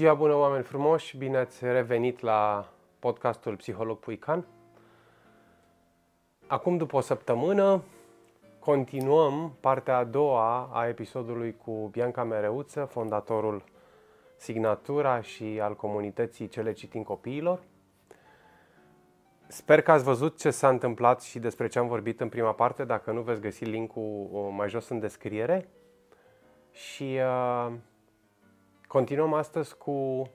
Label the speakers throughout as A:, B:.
A: Ziua bună, oameni frumoși! Bine ați revenit la podcastul Psiholog Puican. Acum, după o săptămână, continuăm partea a doua a episodului cu Bianca Mereuță, fondatorul Signatura și al comunității Cele Citim Copiilor. Sper că ați văzut ce s-a întâmplat și despre ce am vorbit în prima parte. Dacă nu, veți găsi linkul uh, mai jos în descriere. Și uh, continuăm astăzi cu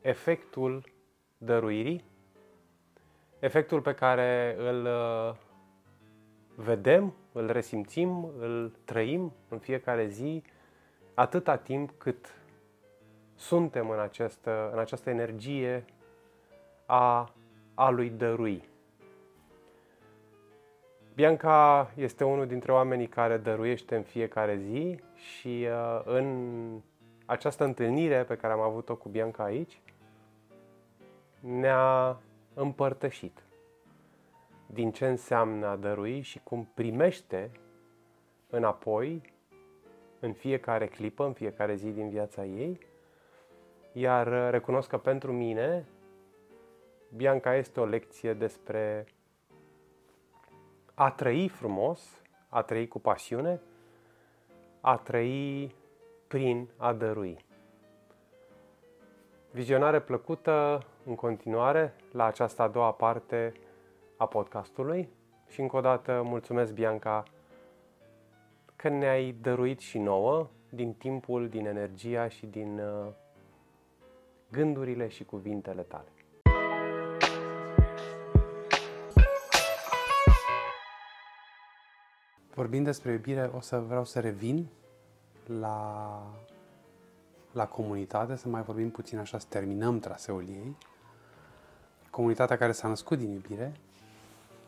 A: efectul dăruirii, efectul pe care îl uh, vedem, îl resimțim, îl trăim în fiecare zi, atâta timp cât suntem în această, în această energie a, a lui dărui. Bianca este unul dintre oamenii care dăruiește în fiecare zi și uh, în această întâlnire pe care am avut-o cu Bianca aici ne-a împărtășit din ce înseamnă a dărui și cum primește înapoi în fiecare clipă, în fiecare zi din viața ei. Iar recunosc că pentru mine Bianca este o lecție despre a trăi frumos, a trăi cu pasiune, a trăi prin a dărui. Vizionare plăcută în continuare la această a doua parte a podcastului și încă o dată mulțumesc Bianca că ne-ai dăruit și nouă din timpul, din energia și din uh, gândurile și cuvintele tale. Vorbind despre iubire, o să vreau să revin la, la comunitate, să mai vorbim puțin așa, să terminăm traseul ei. Comunitatea care s-a născut din iubire,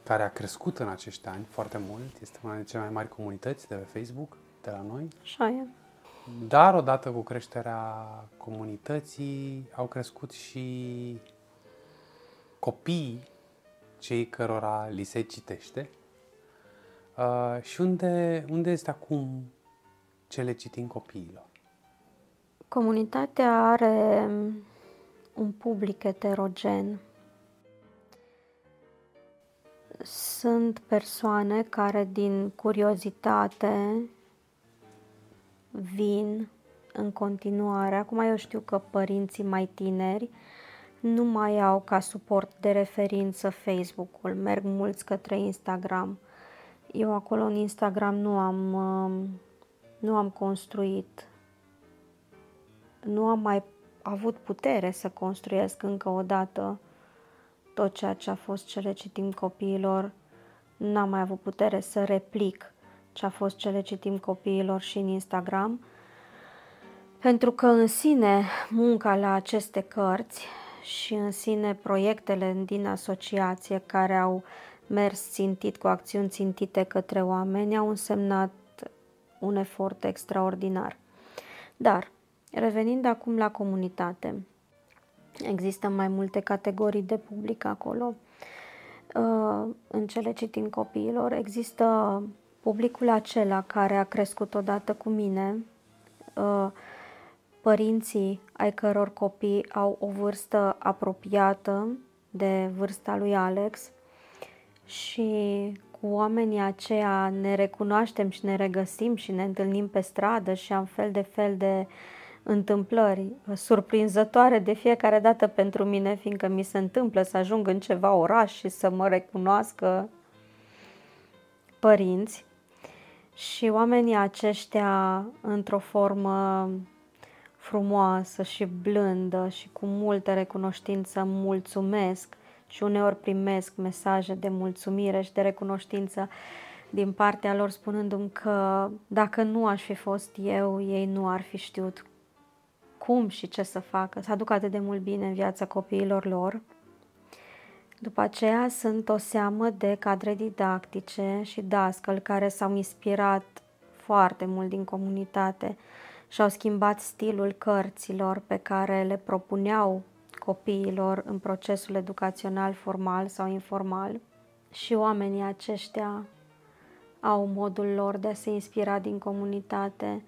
A: care a crescut în acești ani foarte mult, este una dintre cele mai mari comunități de pe Facebook, de la noi.
B: Așa e.
A: Dar odată cu creșterea comunității au crescut și copiii cei cărora li se citește. Uh, și unde, unde este acum ce le citim copiilor?
B: Comunitatea are un public heterogen. Sunt persoane care din curiozitate vin în continuare. Acum eu știu că părinții mai tineri nu mai au ca suport de referință Facebook-ul, merg mulți către Instagram. Eu acolo în Instagram nu am um, nu am construit, nu am mai avut putere să construiesc încă o dată tot ceea ce a fost cele citim copiilor, n-am mai avut putere să replic ce a fost cele citim copiilor și în Instagram, pentru că în sine munca la aceste cărți și în sine proiectele din asociație care au mers țintit cu acțiuni țintite către oameni au însemnat un efort extraordinar. Dar, revenind acum la comunitate, există mai multe categorii de public acolo. Uh, în cele citim copiilor, există publicul acela care a crescut odată cu mine, uh, părinții ai căror copii au o vârstă apropiată de vârsta lui Alex și cu oamenii aceia ne recunoaștem și ne regăsim și ne întâlnim pe stradă și am fel de fel de întâmplări surprinzătoare de fiecare dată pentru mine, fiindcă mi se întâmplă să ajung în ceva oraș și să mă recunoască părinți. Și oamenii aceștia într-o formă frumoasă și blândă și cu multă recunoștință mulțumesc și uneori primesc mesaje de mulțumire și de recunoștință din partea lor spunându-mi că dacă nu aș fi fost eu, ei nu ar fi știut cum și ce să facă, să aducă atât de mult bine în viața copiilor lor. După aceea sunt o seamă de cadre didactice și dascăl care s-au inspirat foarte mult din comunitate și au schimbat stilul cărților pe care le propuneau copiilor în procesul educațional formal sau informal și oamenii aceștia au modul lor de a se inspira din comunitate,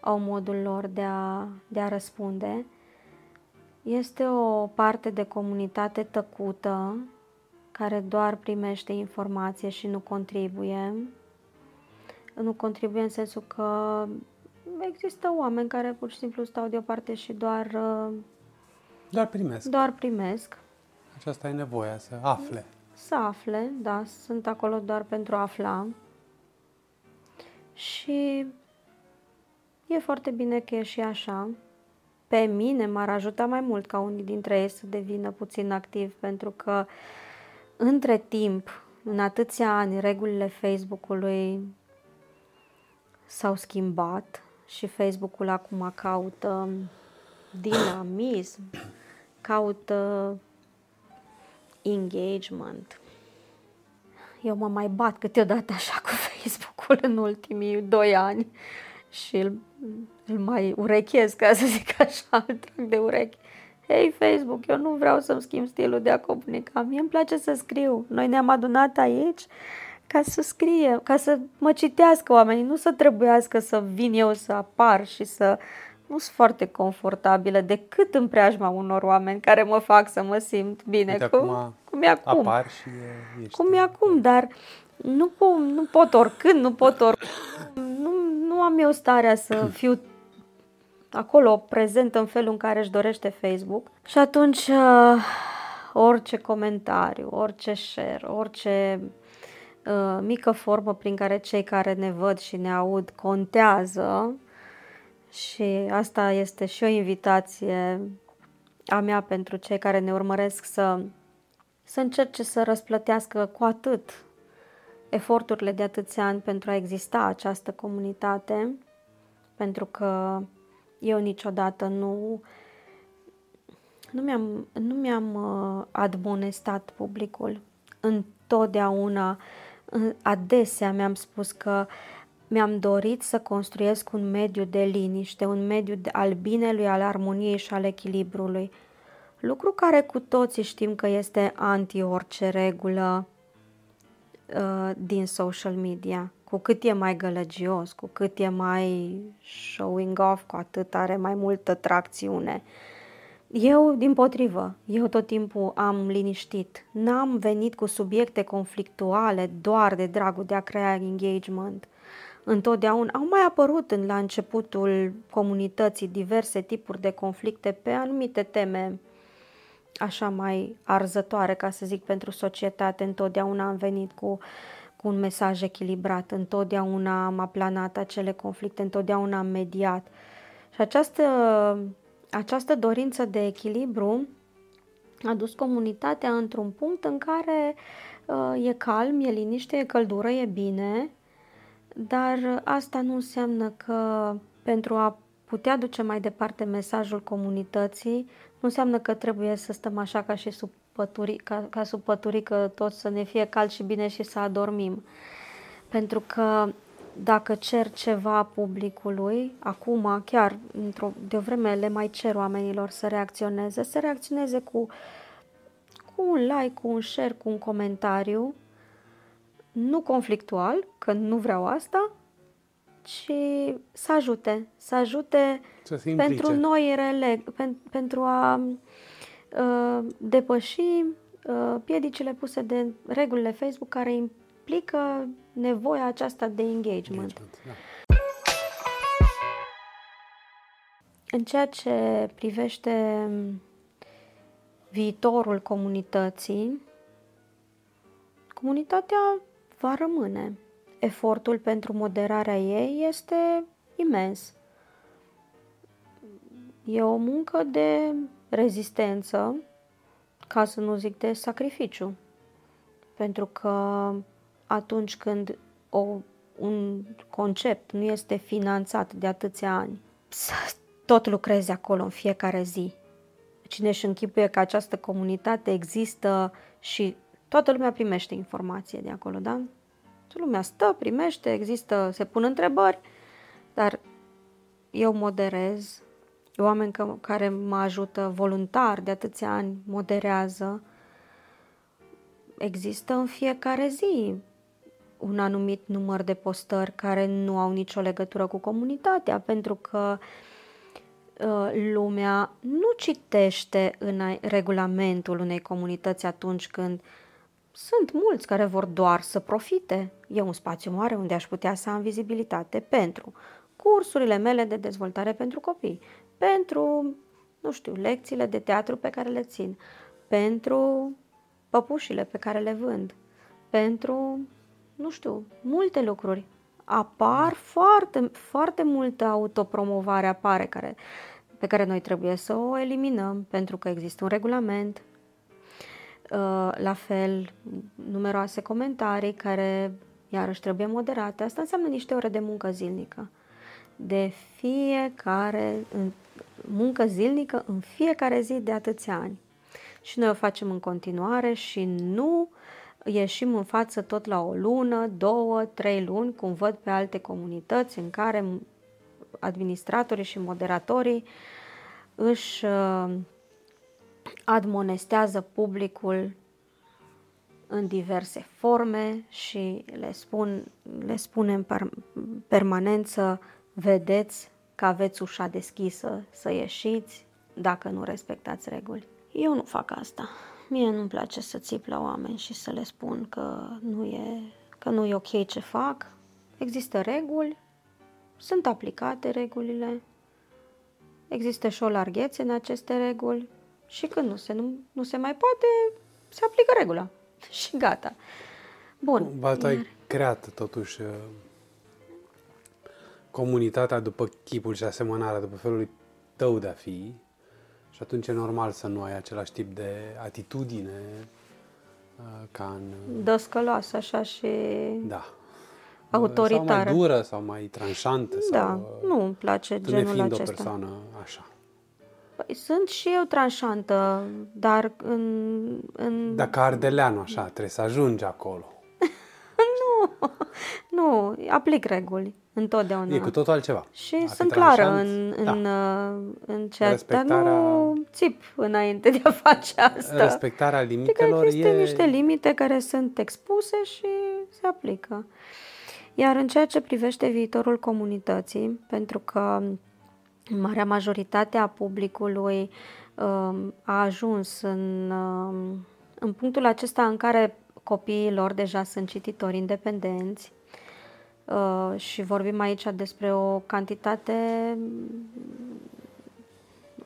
B: au modul lor de a, de a răspunde Este o parte de comunitate tăcută care doar primește informație și nu contribuie. Nu contribuie în sensul că există oameni care pur și simplu stau deoparte și doar uh,
C: doar primesc.
B: Doar primesc.
C: Aceasta e nevoia, să afle.
B: Să afle, da, sunt acolo doar pentru a afla. Și e foarte bine că e și așa. Pe mine m-ar ajuta mai mult ca unii dintre ei să devină puțin activ, pentru că între timp, în atâția ani, regulile Facebook-ului s-au schimbat și Facebook-ul acum caută dinamism, caută engagement. Eu mă mai bat câteodată așa cu Facebook-ul în ultimii doi ani și îl, îl mai urechez, ca să zic așa, îl trag de urechi. Hei Facebook, eu nu vreau să-mi schimb stilul de a comunica. Mie îmi place să scriu. Noi ne-am adunat aici ca să scrie, ca să mă citească oamenii, nu să trebuiască să vin eu să apar și să nu sunt foarte confortabilă decât în preajma unor oameni care mă fac să mă simt bine.
C: Uite, cum, acum
B: cum e acum.
C: Apar și ești...
B: Cum e acum, dar nu, cum, nu pot oricând, nu pot oricând. Nu, nu am eu starea să fiu acolo prezent în felul în care își dorește Facebook. Și atunci uh, orice comentariu, orice share, orice uh, mică formă prin care cei care ne văd și ne aud contează, și asta este și o invitație a mea pentru cei care ne urmăresc să, să încerce să răsplătească cu atât eforturile de atâția ani pentru a exista această comunitate, pentru că eu niciodată nu, nu mi-am, nu mi-am uh, admonestat publicul. Întotdeauna, adesea mi-am spus că mi-am dorit să construiesc un mediu de liniște, un mediu al binelui, al armoniei și al echilibrului. Lucru care cu toții știm că este anti orice regulă uh, din social media. Cu cât e mai gălăgios, cu cât e mai showing off, cu atât are mai multă tracțiune. Eu, din potrivă, eu tot timpul am liniștit. N-am venit cu subiecte conflictuale doar de dragul de a crea engagement întotdeauna au mai apărut în, la începutul comunității diverse tipuri de conflicte pe anumite teme așa mai arzătoare, ca să zic, pentru societate. Întotdeauna am venit cu, cu un mesaj echilibrat, întotdeauna am aplanat acele conflicte, întotdeauna am mediat. Și această, această dorință de echilibru a dus comunitatea într-un punct în care uh, e calm, e liniște, e căldură, e bine, dar asta nu înseamnă că pentru a putea duce mai departe mesajul comunității, nu înseamnă că trebuie să stăm așa ca și sub pături, ca, ca sub păturică tot să ne fie cald și bine și să adormim. Pentru că dacă cer ceva publicului, acum chiar într-o, de o vreme le mai cer oamenilor să reacționeze, să reacționeze cu, cu un like, cu un share, cu un comentariu, nu conflictual, că nu vreau asta, ci să ajute, să ajute
C: să se
B: pentru noi rele, pen, pentru a uh, depăși uh, piedicile puse de regulile Facebook care implică nevoia aceasta de engagement. engagement da. În ceea ce privește viitorul comunității, comunitatea va rămâne. Efortul pentru moderarea ei este imens. E o muncă de rezistență, ca să nu zic de sacrificiu. Pentru că atunci când o, un concept nu este finanțat de atâția ani, să tot lucrezi acolo în fiecare zi. Cine își închipuie că această comunitate există și Toată lumea primește informație de acolo, da? Toată lumea stă, primește, există, se pun întrebări, dar eu moderez, oameni care mă ajută voluntar de atâția ani moderează, există în fiecare zi un anumit număr de postări care nu au nicio legătură cu comunitatea, pentru că uh, lumea nu citește în a- regulamentul unei comunități atunci când sunt mulți care vor doar să profite. E un spațiu mare unde aș putea să am vizibilitate pentru cursurile mele de dezvoltare pentru copii, pentru, nu știu, lecțiile de teatru pe care le țin, pentru păpușile pe care le vând, pentru, nu știu, multe lucruri. Apar foarte, foarte multă autopromovare apare care, pe care noi trebuie să o eliminăm pentru că există un regulament, Uh, la fel numeroase comentarii care iarăși trebuie moderate. Asta înseamnă niște ore de muncă zilnică. De fiecare, în, muncă zilnică în fiecare zi de atâția ani. Și noi o facem în continuare și nu ieșim în față tot la o lună, două, trei luni, cum văd pe alte comunități în care administratorii și moderatorii își uh, admonestează publicul în diverse forme și le, spun, le spune în permanență, vedeți că aveți ușa deschisă să ieșiți dacă nu respectați reguli. Eu nu fac asta. Mie nu-mi place să țip la oameni și să le spun că nu e, că nu e ok ce fac. Există reguli, sunt aplicate regulile, există și o larghețe în aceste reguli, și când nu se, nu, nu se mai poate, se aplică regula. Și gata. Bun.
C: Ba, tu ai creat totuși uh, comunitatea după chipul și asemănarea, după felul tău de a fi și atunci e normal să nu ai același tip de atitudine uh, ca în...
B: Uh, Dăscăloasă așa și...
C: Da.
B: Autoritară.
C: Sau mai dură sau mai tranșantă.
B: Da,
C: sau,
B: nu îmi place genul acesta.
C: o persoană așa.
B: Păi sunt și eu tranșantă, dar în... în...
C: Dacă ardeleanu așa, trebuie să ajungi acolo.
B: nu, nu, aplic reguli întotdeauna.
C: E cu totul altceva.
B: Și Dacă sunt clară în, în, da. în ceea Respectarea... dar nu țip înainte de a face asta.
C: Respectarea adică limitelor
B: adică există
C: e...
B: niște limite care sunt expuse și se aplică. Iar în ceea ce privește viitorul comunității, pentru că marea majoritate a publicului um, a ajuns în, um, în punctul acesta în care copiii lor deja sunt cititori independenți uh, și vorbim aici despre o cantitate,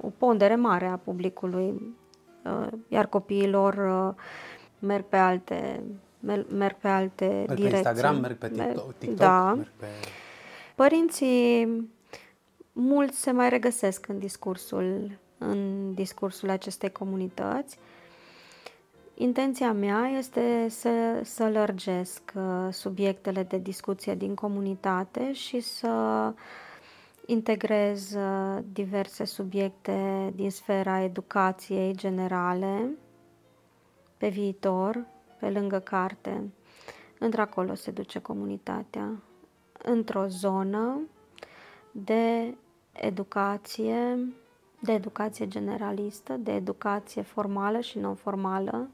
B: o pondere mare a publicului, uh, iar copiii lor uh, merg pe alte merg pe alte merg direcții.
C: Pe Instagram, merg pe TikTok, TikTok
B: da.
C: merg pe...
B: Părinții mulți se mai regăsesc în discursul, în discursul acestei comunități. Intenția mea este să, să lărgesc uh, subiectele de discuție din comunitate și să integrez uh, diverse subiecte din sfera educației generale pe viitor, pe lângă carte. Într-acolo se duce comunitatea, într-o zonă de educație, de educație generalistă, de educație formală și non-formală,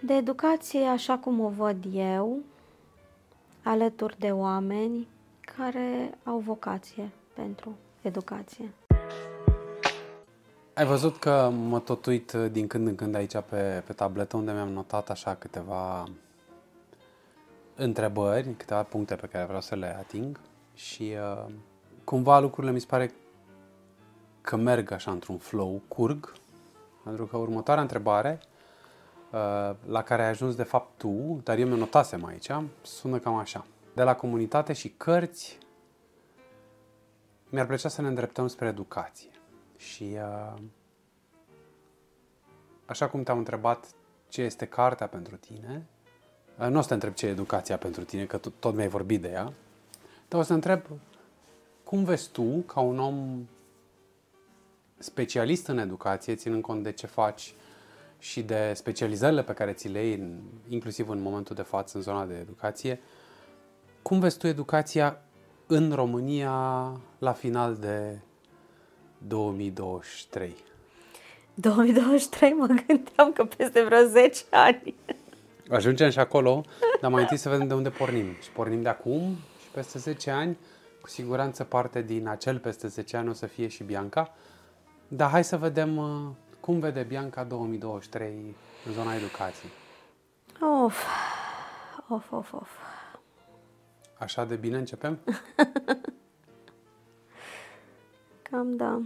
B: de educație așa cum o văd eu, alături de oameni care au vocație pentru educație.
C: Ai văzut că mă tot uit din când în când aici pe, pe tabletă unde mi-am notat așa câteva întrebări, câteva puncte pe care vreau să le ating și uh, cumva lucrurile mi se pare că merg așa într-un flow, curg, pentru că următoarea întrebare uh, la care ai ajuns de fapt tu, dar eu mi-o notasem aici, sună cam așa. De la comunitate și cărți, mi-ar plăcea să ne îndreptăm spre educație. Și uh, așa cum te-am întrebat ce este cartea pentru tine, uh, nu o să te întreb ce e educația pentru tine, că tot mi-ai vorbit de ea, dar o să întreb cum vezi tu, ca un om specialist în educație, ținând cont de ce faci și de specializările pe care ți le iei, inclusiv în momentul de față în zona de educație, cum vezi tu educația în România la final de 2023?
B: 2023 mă gândeam că peste vreo 10 ani.
C: Ajungem și acolo, dar mai întâi să vedem de unde pornim. Și pornim de acum și peste 10 ani cu siguranță parte din acel peste 10 ani o să fie și Bianca. Dar hai să vedem uh, cum vede Bianca 2023 în zona educației.
B: Of, of, of, of.
C: Așa de bine începem?
B: Cam da.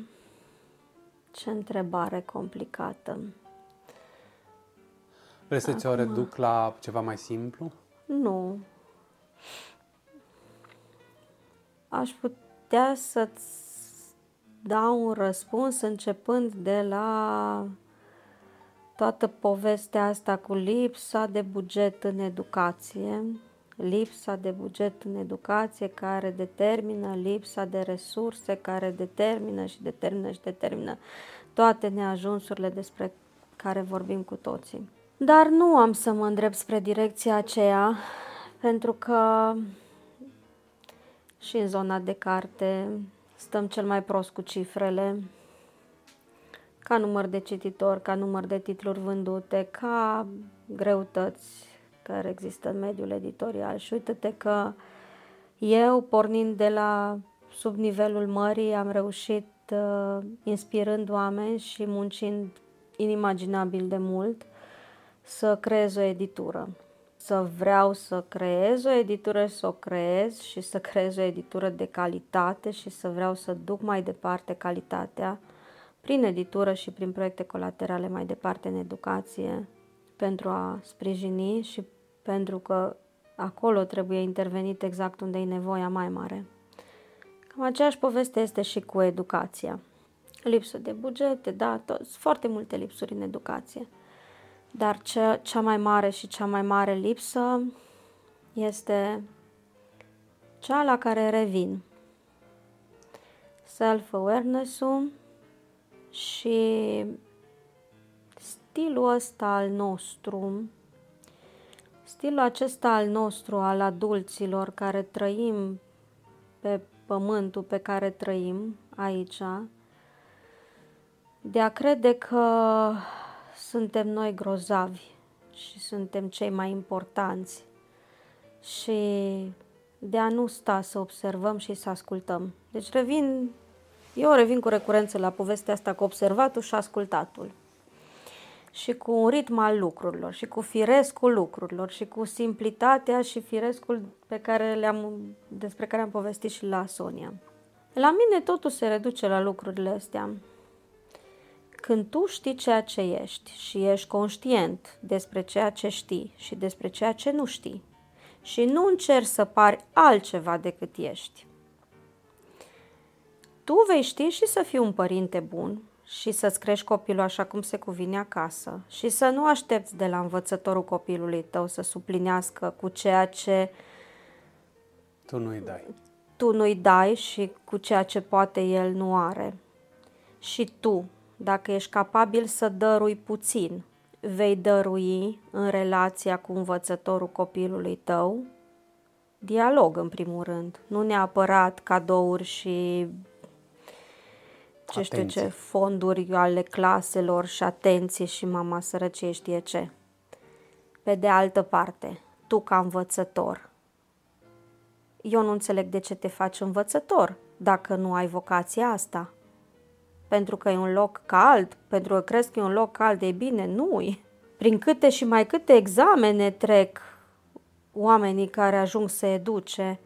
B: Ce întrebare complicată.
C: Vrei să ți-o reduc la ceva mai simplu?
B: Nu. Aș putea să-ți dau un răspuns începând de la toată povestea asta cu lipsa de buget în educație, lipsa de buget în educație care determină lipsa de resurse, care determină și determină și determină toate neajunsurile despre care vorbim cu toții. Dar nu am să mă îndrept spre direcția aceea, pentru că și în zona de carte stăm cel mai prost cu cifrele, ca număr de cititori, ca număr de titluri vândute, ca greutăți care există în mediul editorial. Și uite-te că eu, pornind de la sub nivelul mării, am reușit, uh, inspirând oameni și muncind inimaginabil de mult, să creez o editură. Să vreau să creez o editură, să o creez și să creez o editură de calitate și să vreau să duc mai departe calitatea prin editură și prin proiecte colaterale mai departe în educație pentru a sprijini și pentru că acolo trebuie intervenit exact unde e nevoia mai mare. Cam aceeași poveste este și cu educația. Lipsă de bugete, da, tot, sunt foarte multe lipsuri în educație. Dar cea, cea mai mare și cea mai mare lipsă este cea la care revin. Self-awareness-ul și stilul ăsta al nostru, stilul acesta al nostru, al adulților care trăim pe pământul pe care trăim aici, de a crede că suntem noi grozavi și suntem cei mai importanți și de a nu sta să observăm și să ascultăm. Deci revin, eu revin cu recurență la povestea asta cu observatul și ascultatul și cu un ritm al lucrurilor și cu firescul lucrurilor și cu simplitatea și firescul pe care le-am, despre care am povestit și la Sonia. La mine totul se reduce la lucrurile astea. Când tu știi ceea ce ești și ești conștient despre ceea ce știi și despre ceea ce nu știi și nu încerci să pari altceva decât ești, tu vei ști și să fii un părinte bun și să-ți crești copilul așa cum se cuvine acasă și să nu aștepți de la învățătorul copilului tău să suplinească cu ceea ce
C: tu nu-i dai.
B: Tu nu-i dai și cu ceea ce poate el nu are. Și tu, dacă ești capabil să dărui puțin, vei dărui în relația cu învățătorul copilului tău? Dialog în primul rând, nu neapărat cadouri și ce știu ce, fonduri ale claselor și atenție și mama sărăcie știe ce. Pe de altă parte, tu ca învățător, eu nu înțeleg de ce te faci învățător dacă nu ai vocația asta pentru că e un loc cald, pentru că crezi că e un loc cald, e bine, nu Prin câte și mai câte examene trec oamenii care ajung să educe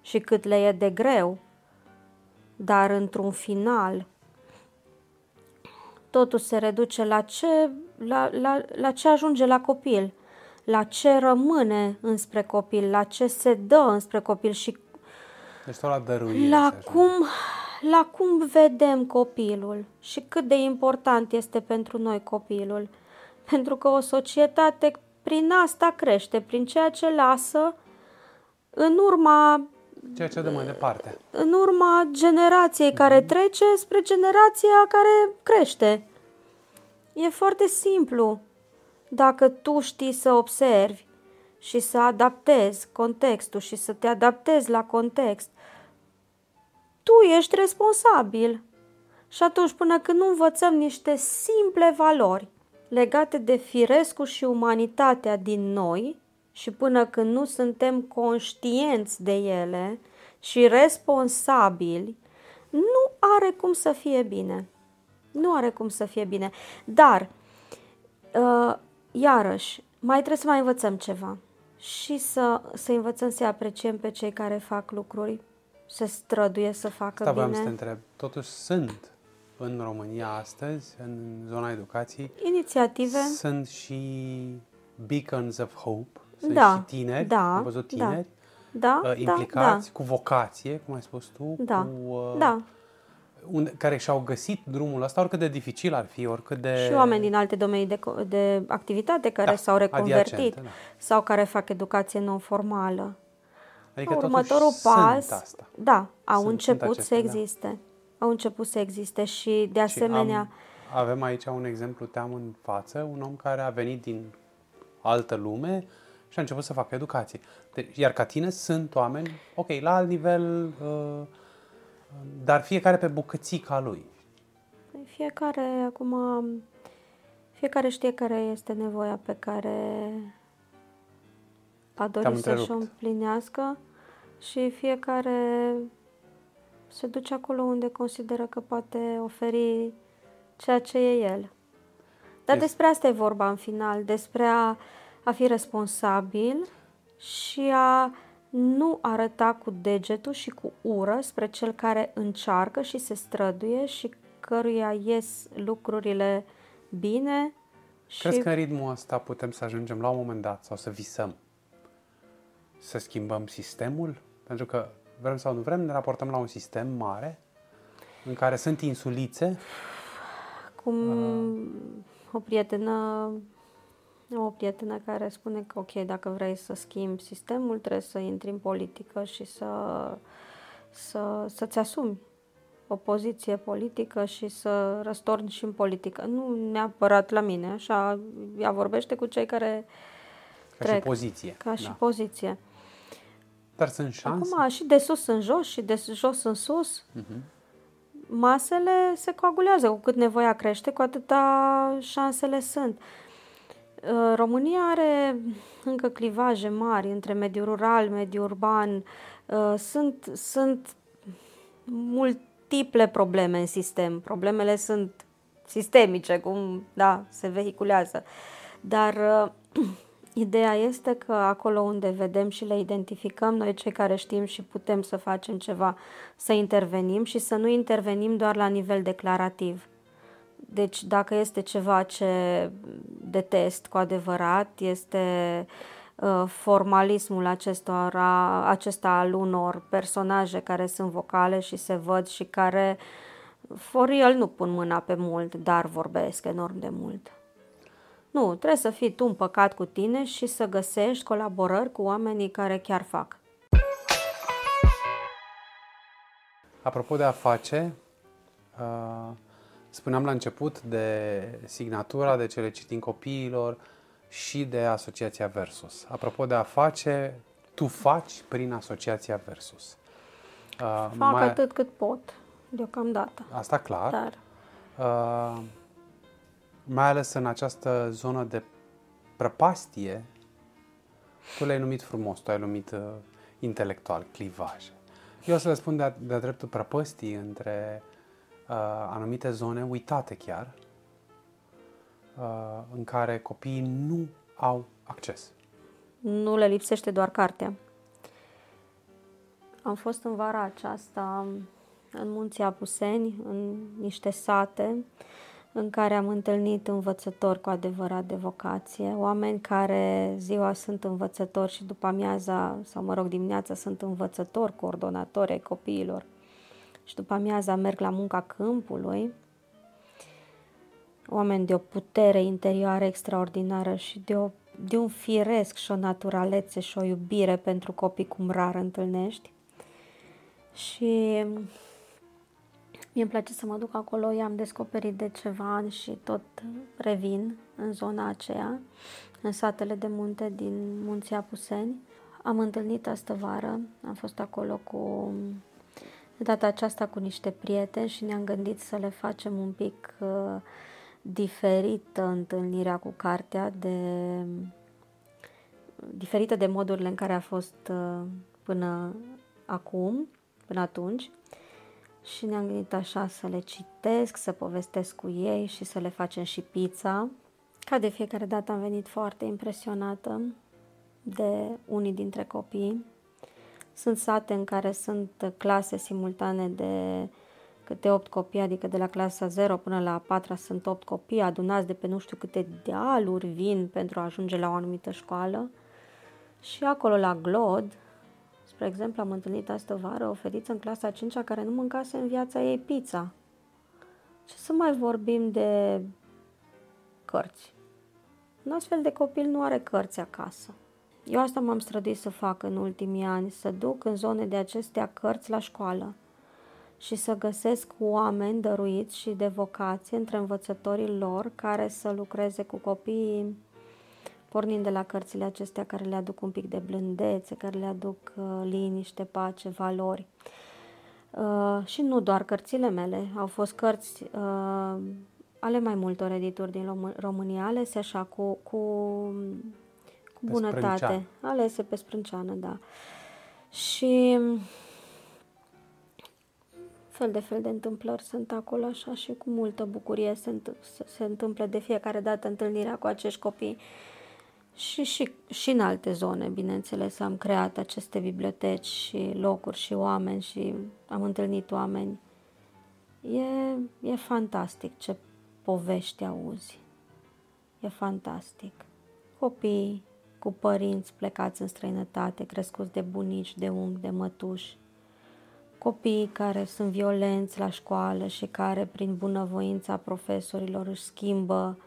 B: și cât le e de greu, dar într-un final totul se reduce la ce, la, la, la ce ajunge la copil, la ce rămâne înspre copil, la ce se dă înspre copil și
C: deci la dăruire.
B: La cum, la cum vedem copilul și cât de important este pentru noi copilul. Pentru că o societate prin asta crește, prin ceea ce lasă în urma
C: ceea ce dă mai departe.
B: În urma generației care trece spre generația care crește. E foarte simplu. Dacă tu știi să observi și să adaptezi contextul și să te adaptezi la context, tu ești responsabil. Și atunci, până când nu învățăm niște simple valori legate de firescul și umanitatea din noi și până când nu suntem conștienți de ele și responsabili, nu are cum să fie bine. Nu are cum să fie bine. Dar, uh, iarăși, mai trebuie să mai învățăm ceva și să, să învățăm să apreciem pe cei care fac lucruri, să străduie să facă
C: Asta
B: bine.
C: să te întreb. Totuși sunt în România astăzi, în zona educației,
B: Inițiative.
C: sunt și beacons of hope, sunt
B: Da,
C: și tineri,
B: da,
C: am văzut
B: da.
C: tineri
B: Da,
C: uh,
B: da,
C: implicați,
B: da,
C: cu vocație, cum ai spus tu,
B: da,
C: cu, uh,
B: da.
C: unde, care și-au găsit drumul ăsta, oricât de dificil ar fi, oricât de...
B: Și oameni din alte domenii de, co- de activitate care
C: Da,
B: s-au reconvertit
C: adiacente, da.
B: sau care fac educație non-formală.
C: Adică
B: Următorul
C: totuși
B: pas,
C: sunt asta.
B: da, au
C: Sunt-
B: început
C: sunt
B: să
C: acestea, da.
B: existe. Au început să existe și de
C: Și
B: asemenea,
C: am, avem aici un exemplu, te-am în față, un om care a venit din altă lume și a început să facă educație. Deci, iar ca tine sunt oameni, ok, la alt nivel, uh, dar fiecare pe bucățica lui.
B: fiecare acum fiecare știe care este nevoia pe care a
C: Te-am
B: dorit să-și o
C: întrerupt.
B: împlinească și fiecare se duce acolo unde consideră că poate oferi ceea ce e el. Dar
C: Este.
B: despre asta e vorba în final, despre a, a fi responsabil și a nu arăta cu degetul și cu ură spre cel care încearcă și se străduie și căruia ies lucrurile bine și
C: Crezi că în ritmul ăsta putem să ajungem la un moment dat sau să visăm să schimbăm sistemul? Pentru că vrem sau nu vrem, ne raportăm la un sistem mare în care sunt insulițe
B: cum o prietenă am o prietenă care spune că ok, dacă vrei să schimbi sistemul, trebuie să intri în politică și să, să, să-ți asumi o poziție politică și să răstorni și în politică. Nu neapărat la mine, așa, ea vorbește cu cei care
C: ca
B: trec,
C: și poziție.
B: ca și
C: da.
B: poziție.
C: Dar sunt șanse?
B: Acum, și de sus în jos și de jos în sus, masele se coagulează. Cu cât nevoia crește, cu atâta șansele sunt. Uh, România are încă clivaje mari între mediul rural, mediul urban. Uh, Sunt, sunt multiple probleme în sistem. Problemele sunt sistemice, cum da, se vehiculează. Dar uh, ideea este că acolo unde vedem și le identificăm, noi cei care știm și putem să facem ceva, să intervenim și să nu intervenim doar la nivel declarativ. Deci dacă este ceva ce detest cu adevărat, este uh, formalismul acestora, acesta al unor personaje care sunt vocale și se văd și care for real nu pun mâna pe mult, dar vorbesc enorm de mult. Nu, trebuie să fii tu împăcat cu tine și să găsești colaborări cu oamenii care chiar fac.
C: Apropo de a face, uh, spuneam la început de signatura, de cele citim copiilor și de Asociația Versus. Apropo de a face, tu faci prin Asociația Versus. Uh,
B: Fac mai... atât cât pot, deocamdată.
C: Asta clar.
B: Dar
C: Uh, mai ales în această zonă de prăpastie, tu le-ai numit frumos, tu ai numit uh, intelectual, clivaje. Eu o să le spun de-a, de dreptul prăpăstii între uh, anumite zone uitate chiar, uh, în care copiii nu au acces.
B: nu le lipsește doar cartea. Am fost în vara aceasta în Munții Apuseni, în niște sate, în care am întâlnit învățători cu adevărat de vocație, oameni care ziua sunt învățători și după amiaza, sau mă rog dimineața, sunt învățători, coordonatori ai copiilor și după amiaza merg la munca câmpului, oameni de o putere interioară extraordinară și de, o, de un firesc și o naturalețe și o iubire pentru copii cum rar întâlnești. Și mie îmi place să mă duc acolo, i-am descoperit de ceva ani și tot revin în zona aceea, în satele de munte din Munții Apuseni. Am întâlnit astă vară, am fost acolo cu de data aceasta cu niște prieteni și ne-am gândit să le facem un pic uh, diferită întâlnirea cu cartea, de, diferită de modurile în care a fost uh, până acum, până atunci, și ne-am gândit așa să le citesc, să povestesc cu ei și să le facem și pizza. Ca de fiecare dată am venit foarte impresionată de unii dintre copii. Sunt sate în care sunt clase simultane de câte 8 copii, adică de la clasa 0 până la 4 sunt 8 copii adunați de pe nu știu câte dealuri vin pentru a ajunge la o anumită școală. Și acolo la Glod, spre exemplu, am întâlnit astă vară o fetiță în clasa 5 care nu mâncase în viața ei pizza. Ce să mai vorbim de cărți? Un astfel de copil nu are cărți acasă. Eu asta m-am străduit să fac în ultimii ani, să duc în zone de acestea cărți la școală și să găsesc oameni dăruiți și de vocație între învățătorii lor care să lucreze cu copiii, pornind de la cărțile acestea care le aduc un pic de blândețe, care le aduc uh, liniște, pace, valori. Uh, și nu doar cărțile mele, au fost cărți uh, ale mai multor edituri din România, alese așa cu, cu, cu bunătate, alese pe sprânceană, da. Și fel de fel de întâmplări sunt acolo așa și cu multă bucurie se, se, se întâmplă de fiecare dată întâlnirea cu acești copii și, și, și în alte zone, bineînțeles, am creat aceste biblioteci și locuri și oameni și am întâlnit oameni. E, e fantastic ce povești auzi. E fantastic. Copii cu părinți plecați în străinătate, crescuți de bunici, de unghi, de mătuși, copii care sunt violenți la școală și care prin bunăvoința profesorilor își schimbă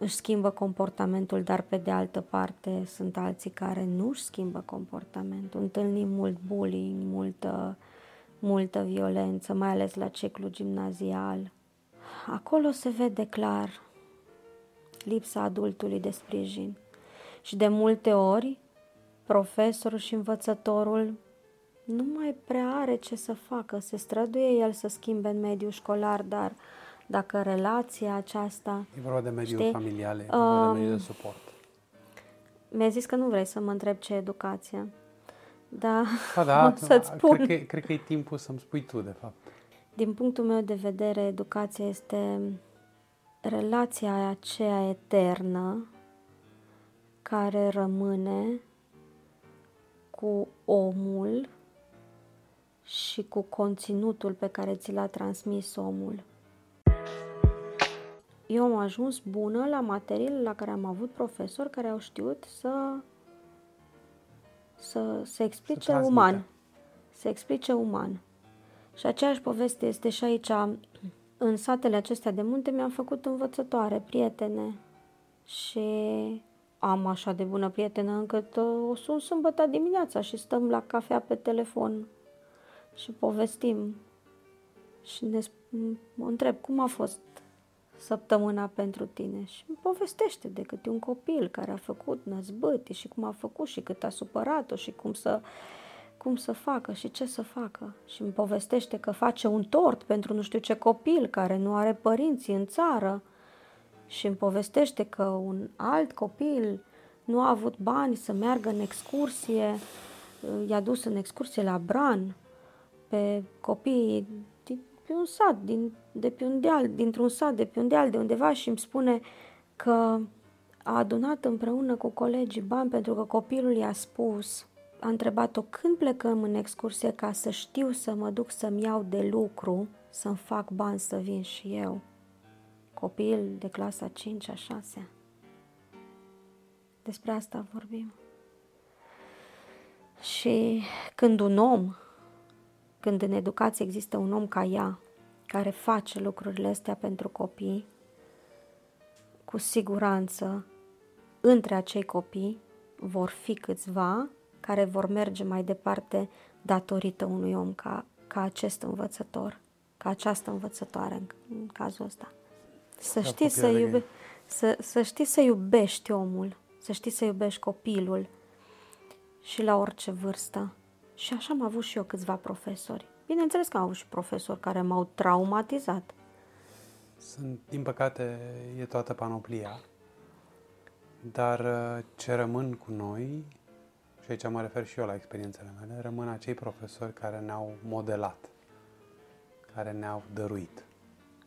B: își schimbă comportamentul, dar pe de altă parte sunt alții care nu își schimbă comportamentul. Întâlnim mult bullying, multă, multă violență, mai ales la ciclu gimnazial. Acolo se vede clar lipsa adultului de sprijin. Și de multe ori, profesorul și învățătorul nu mai prea are ce să facă. Se străduie el să schimbe în mediul școlar, dar dacă relația aceasta...
C: E vorba de mediul știi, familial, e vorba um, de mediul de suport.
B: Mi-a zis că nu vrei să mă întreb ce educație. Da,
C: da, da să-ți spun. Cred că, cred că e timpul să-mi spui tu, de fapt.
B: Din punctul meu de vedere, educația este relația aceea eternă care rămâne cu omul și cu conținutul pe care ți l-a transmis omul. Eu am ajuns bună la materiile la care am avut profesori care au știut să să se explice să uman. Se explice uman. Și aceeași poveste este și aici. În satele acestea de munte mi-am făcut învățătoare, prietene. Și am așa de bună prietenă încât o sun sâmbătă dimineața și stăm la cafea pe telefon și povestim și ne mă întreb cum a fost săptămâna pentru tine și îmi povestește de câte un copil care a făcut năzbâti și cum a făcut și cât a supărat-o și cum să, cum să facă și ce să facă. Și îmi povestește că face un tort pentru nu știu ce copil care nu are părinți în țară și îmi povestește că un alt copil nu a avut bani să meargă în excursie, i-a dus în excursie la Bran pe copiii din, pe un sat, din, de pe un deal, dintr-un sat, de pe un deal, de undeva și îmi spune că a adunat împreună cu colegii bani pentru că copilul i-a spus, a întrebat-o când plecăm în excursie ca să știu să mă duc să-mi iau de lucru, să-mi fac bani să vin și eu. Copil de clasa 5 a 6 Despre asta vorbim. Și când un om când în educație există un om ca ea, care face lucrurile astea pentru copii, cu siguranță între acei copii vor fi câțiva care vor merge mai departe datorită unui om ca, ca acest învățător, ca această învățătoare în, în cazul ăsta. Să știi să, iube, să, să știi să iubești omul, să știi să iubești copilul și la orice vârstă. Și așa am avut și eu câțiva profesori. Bineînțeles că am avut și profesori care m-au traumatizat.
C: Sunt, din păcate, e toată panoplia. Dar uh, ce rămân cu noi și aici mă refer și eu la experiențele mele, rămân acei profesori care ne-au modelat, care ne-au dăruit.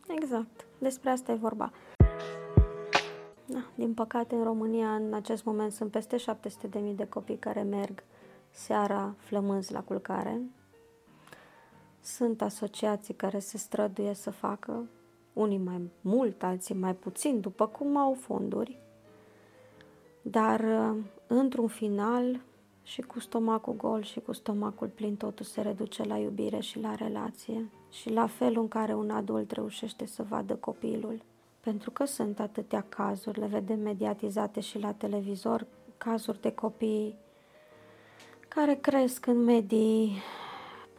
B: Exact, despre asta e vorba. Da, din păcate, în România, în acest moment, sunt peste 700.000 de copii care merg seara flămânzi la culcare. Sunt asociații care se străduie să facă, unii mai mult, alții mai puțin, după cum au fonduri. Dar, într-un final, și cu stomacul gol și cu stomacul plin, totul se reduce la iubire și la relație și la felul în care un adult reușește să vadă copilul. Pentru că sunt atâtea cazuri, le vedem mediatizate și la televizor, cazuri de copii care cresc în medii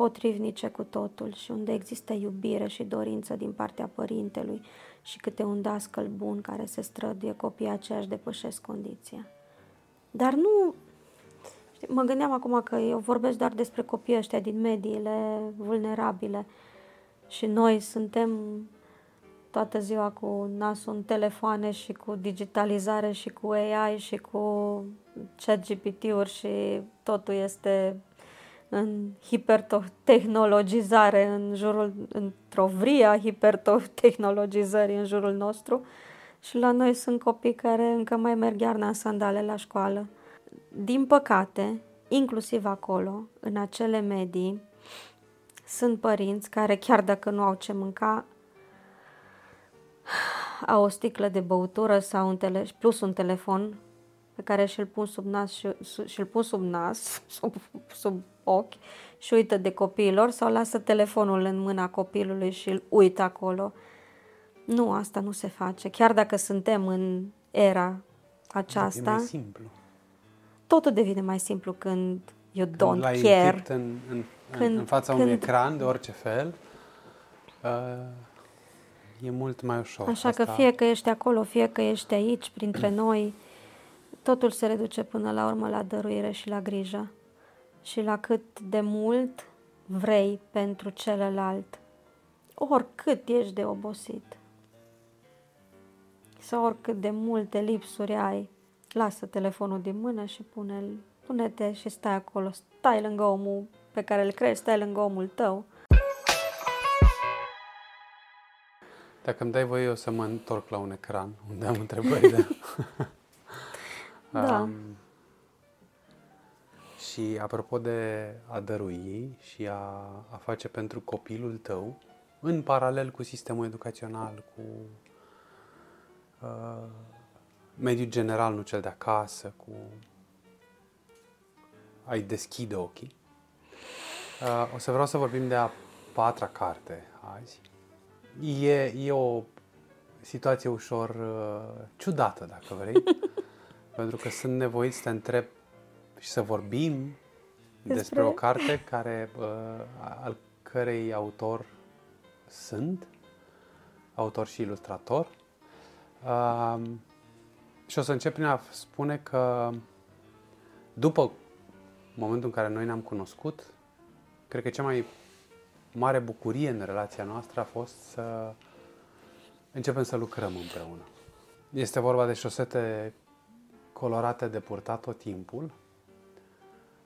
B: potrivnice cu totul și unde există iubire și dorință din partea părintelui și câte un dascăl bun care se străduie, copiii aceia își depășesc condiția. Dar nu... Mă gândeam acum că eu vorbesc doar despre copiii ăștia din mediile vulnerabile și noi suntem toată ziua cu nasul în telefoane și cu digitalizare și cu AI și cu chat GPT-uri și totul este în hipertehnologizare în jurul, într-o vria hipertehnologizării în jurul nostru și la noi sunt copii care încă mai merg iarna în sandale la școală. Din păcate, inclusiv acolo, în acele medii, sunt părinți care, chiar dacă nu au ce mânca, au o sticlă de băutură sau un tele- plus un telefon pe care și-l pun sub nas și, și-l pun sub nas, sub, sub ochi și uită de copiilor sau lasă telefonul în mâna copilului și îl uită acolo. Nu, asta nu se face. Chiar dacă suntem în era aceasta,
C: E mai simplu.
B: totul devine mai simplu când you
C: Când
B: don't
C: l-ai
B: care.
C: înfipt în, în,
B: Când-
C: în, în fața
B: când-
C: unui ecran de orice fel, uh, e mult mai ușor.
B: Așa că
C: Asta-
B: fie că ești acolo, fie că ești aici, printre noi, totul se reduce până la urmă la dăruire și la grijă. Și la cât de mult vrei pentru celălalt. Oricât ești de obosit. Sau oricât de multe lipsuri ai, lasă telefonul din mână și pune-l, pune-te și stai acolo. Stai lângă omul pe care îl crezi, stai lângă omul tău.
C: Dacă îmi dai voie, o să mă întorc la un ecran unde am întrebări. de...
B: Da.
C: Um, și apropo de a dărui și a, a face pentru copilul tău, în paralel cu sistemul educațional, cu uh, mediul general, nu cel de acasă, cu ai deschide ochii. Uh, o să vreau să vorbim de a patra carte azi. E, e o situație ușor uh, ciudată, dacă vrei, pentru că sunt nevoit să te întreb și să vorbim despre,
B: Despre?
C: o carte care, uh, al cărei autor sunt, autor și ilustrator. Uh, și o să încep prin a spune că după momentul în care noi ne-am cunoscut, cred că cea mai mare bucurie în relația noastră a fost să începem să lucrăm împreună. Este vorba de șosete colorate de purtat tot timpul.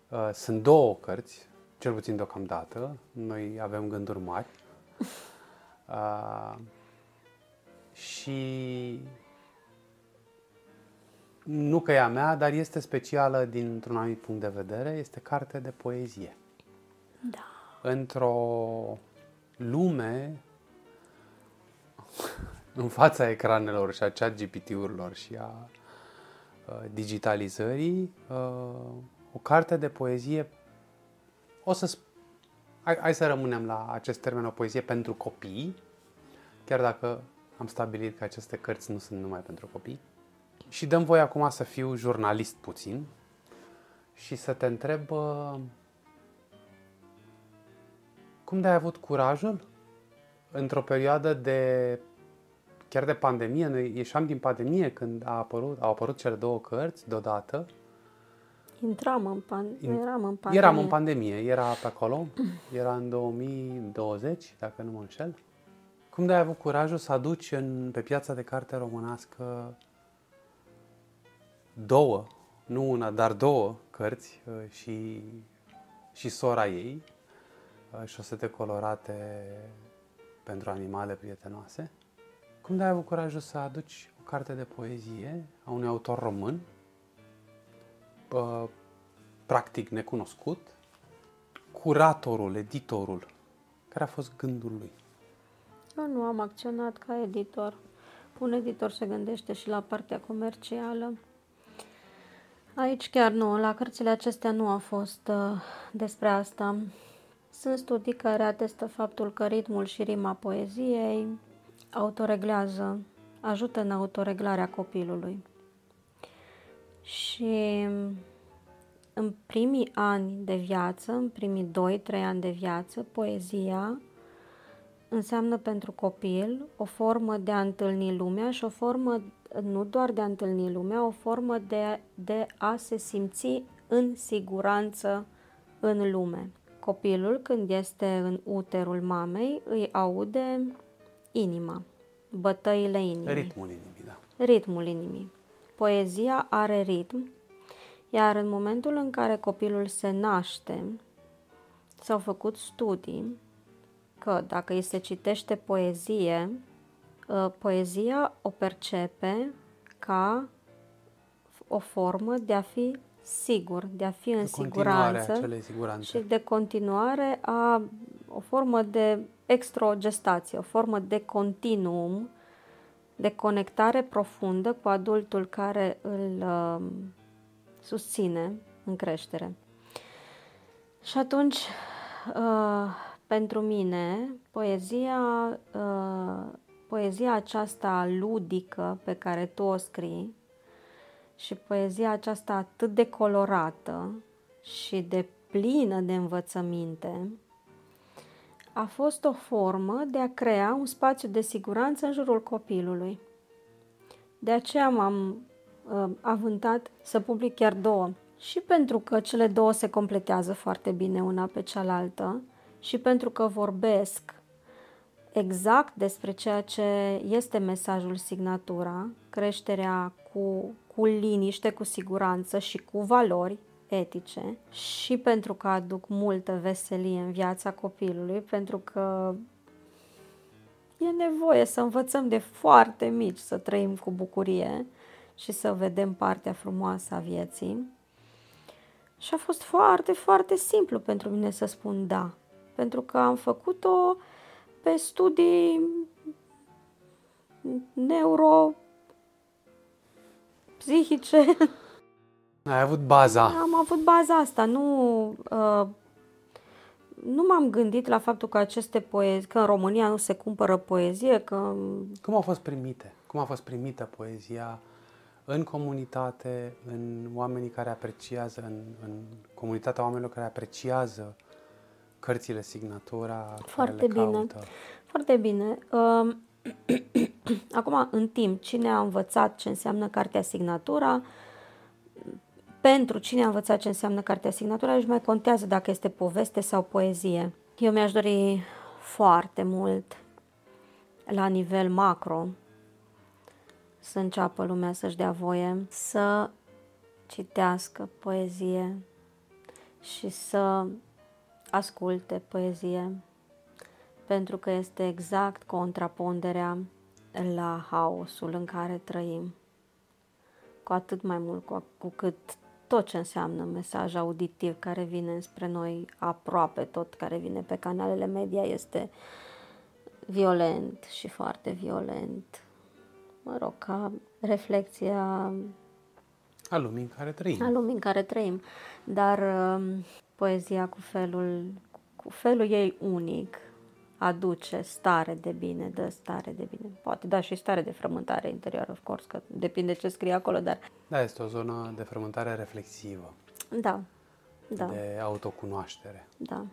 C: Uh, Sunt două cărți, cel puțin deocamdată. Noi avem gânduri mari. Uh, și nu că e a mea, dar este specială dintr-un anumit punct de vedere. Este carte de poezie
B: Da.
C: într-o lume în fața ecranelor și a chat GPT-urilor și a uh, digitalizării, uh, o carte de poezie, o să sp- hai, hai să rămânem la acest termen, o poezie pentru copii, chiar dacă am stabilit că aceste cărți nu sunt numai pentru copii. Și dăm voi acum să fiu jurnalist puțin și să te întreb uh, cum de ai avut curajul într-o perioadă de chiar de pandemie, noi ieșeam din pandemie când a apărut, au apărut cele două cărți deodată.
B: Intram în pan-
C: In-
B: eram în pandemie.
C: Eram în pandemie, era pe acolo, era în 2020, dacă nu mă înșel. Cum de ai avut curajul să aduci în, pe piața de carte românească două, nu una, dar două cărți uh, și, și sora ei, uh, șosete colorate pentru animale prietenoase. Cum de ai avut curajul să aduci o carte de poezie a unui autor român, uh, practic necunoscut, curatorul, editorul, care a fost gândul lui?
B: Eu nu am acționat ca editor. Un editor se gândește și la partea comercială. Aici chiar nu, la cărțile acestea nu a fost uh, despre asta. Sunt studii care atestă faptul că ritmul și rima poeziei autoreglează, ajută în autoreglarea copilului. Și în primii ani de viață, în primii 2-3 ani de viață, poezia înseamnă pentru copil o formă de a întâlni lumea și o formă nu doar de a întâlni lumea, o formă de, de a se simți în siguranță în lume. Copilul, când este în uterul mamei, îi aude inima, bătăile inimii.
C: Ritmul inimii,
B: da. Ritmul inimii. Poezia are ritm, iar în momentul în care copilul se naște, s-au făcut studii că dacă îi se citește poezie, ă, poezia o percepe ca o formă de a fi sigur, de a fi în de siguranță și de continuare a o formă de extrogestație, o formă de continuum, de conectare profundă cu adultul care îl uh, susține în creștere. Și atunci, uh, pentru mine, poezia, uh, poezia aceasta ludică pe care tu o scrii și poezia aceasta atât de colorată și de plină de învățăminte, a fost o formă de a crea un spațiu de siguranță în jurul copilului. De aceea m-am uh, avântat să public chiar două. Și pentru că cele două se completează foarte bine una pe cealaltă și pentru că vorbesc exact despre ceea ce este mesajul signatura, creșterea cu, cu liniște, cu siguranță și cu valori, etice și pentru că aduc multă veselie în viața copilului, pentru că e nevoie să învățăm de foarte mici să trăim cu bucurie și să vedem partea frumoasă a vieții. Și a fost foarte, foarte simplu pentru mine să spun da, pentru că am făcut-o pe studii neuro psihice
C: Ai avut baza.
B: Am avut baza asta. Nu, uh, nu m-am gândit la faptul că aceste poezii, că în România nu se cumpără poezie, că...
C: Cum au fost primite? Cum a fost primită poezia în comunitate, în oamenii care apreciază, în, în comunitatea oamenilor care apreciază cărțile, signatura
B: Foarte
C: care le
B: bine.
C: caută?
B: Foarte bine. Uh, Acum, în timp, cine a învățat ce înseamnă cartea signatura, pentru cine a învățat ce înseamnă cartea signatura, își mai contează dacă este poveste sau poezie. Eu mi-aș dori foarte mult, la nivel macro, să înceapă lumea să-și dea voie să citească poezie și să asculte poezie, pentru că este exact contraponderea la haosul în care trăim. Cu atât mai mult cu, cu cât tot ce înseamnă mesaj auditiv care vine spre noi, aproape tot care vine pe canalele media este violent și foarte violent. Mă rog, ca reflexia
C: a lumii în care trăim.
B: A lumii în care trăim. Dar uh, poezia cu felul, cu felul ei unic, aduce stare de bine, dă stare de bine. Poate da și stare de frământare interioară, of course, că depinde ce scrie acolo, dar...
C: Da, este o zonă de frământare reflexivă.
B: Da, da.
C: De autocunoaștere.
B: Da.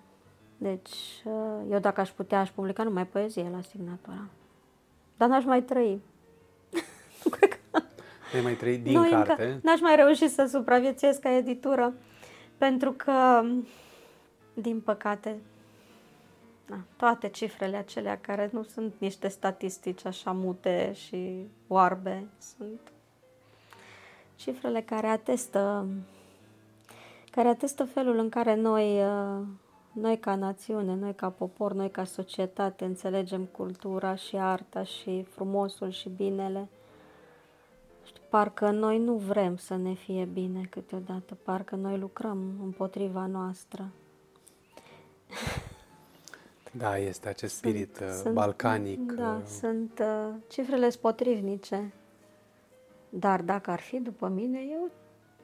B: Deci, uh, eu dacă aș putea, aș publica numai poezie la signatura. Dar n-aș mai trăi. nu cred că...
C: Nu mai trăi din nu, carte? Încă,
B: n-aș mai reuși să supraviețuiesc ca editură. Pentru că, din păcate, da, toate cifrele acelea care nu sunt niște statistici așa mute și oarbe, sunt cifrele care atestă care atestă felul în care noi, uh, noi ca națiune, noi ca popor, noi ca societate înțelegem cultura și arta și frumosul și binele. Știi, parcă noi nu vrem să ne fie bine câteodată, parcă noi lucrăm împotriva noastră.
C: Da, este acest spirit
B: Sunt-
C: sunt,
B: sunt-
C: balcanic.
B: Da,
C: uh,
B: sunt uh, cifrele spotrivnice. Dar dacă ar fi după mine, eu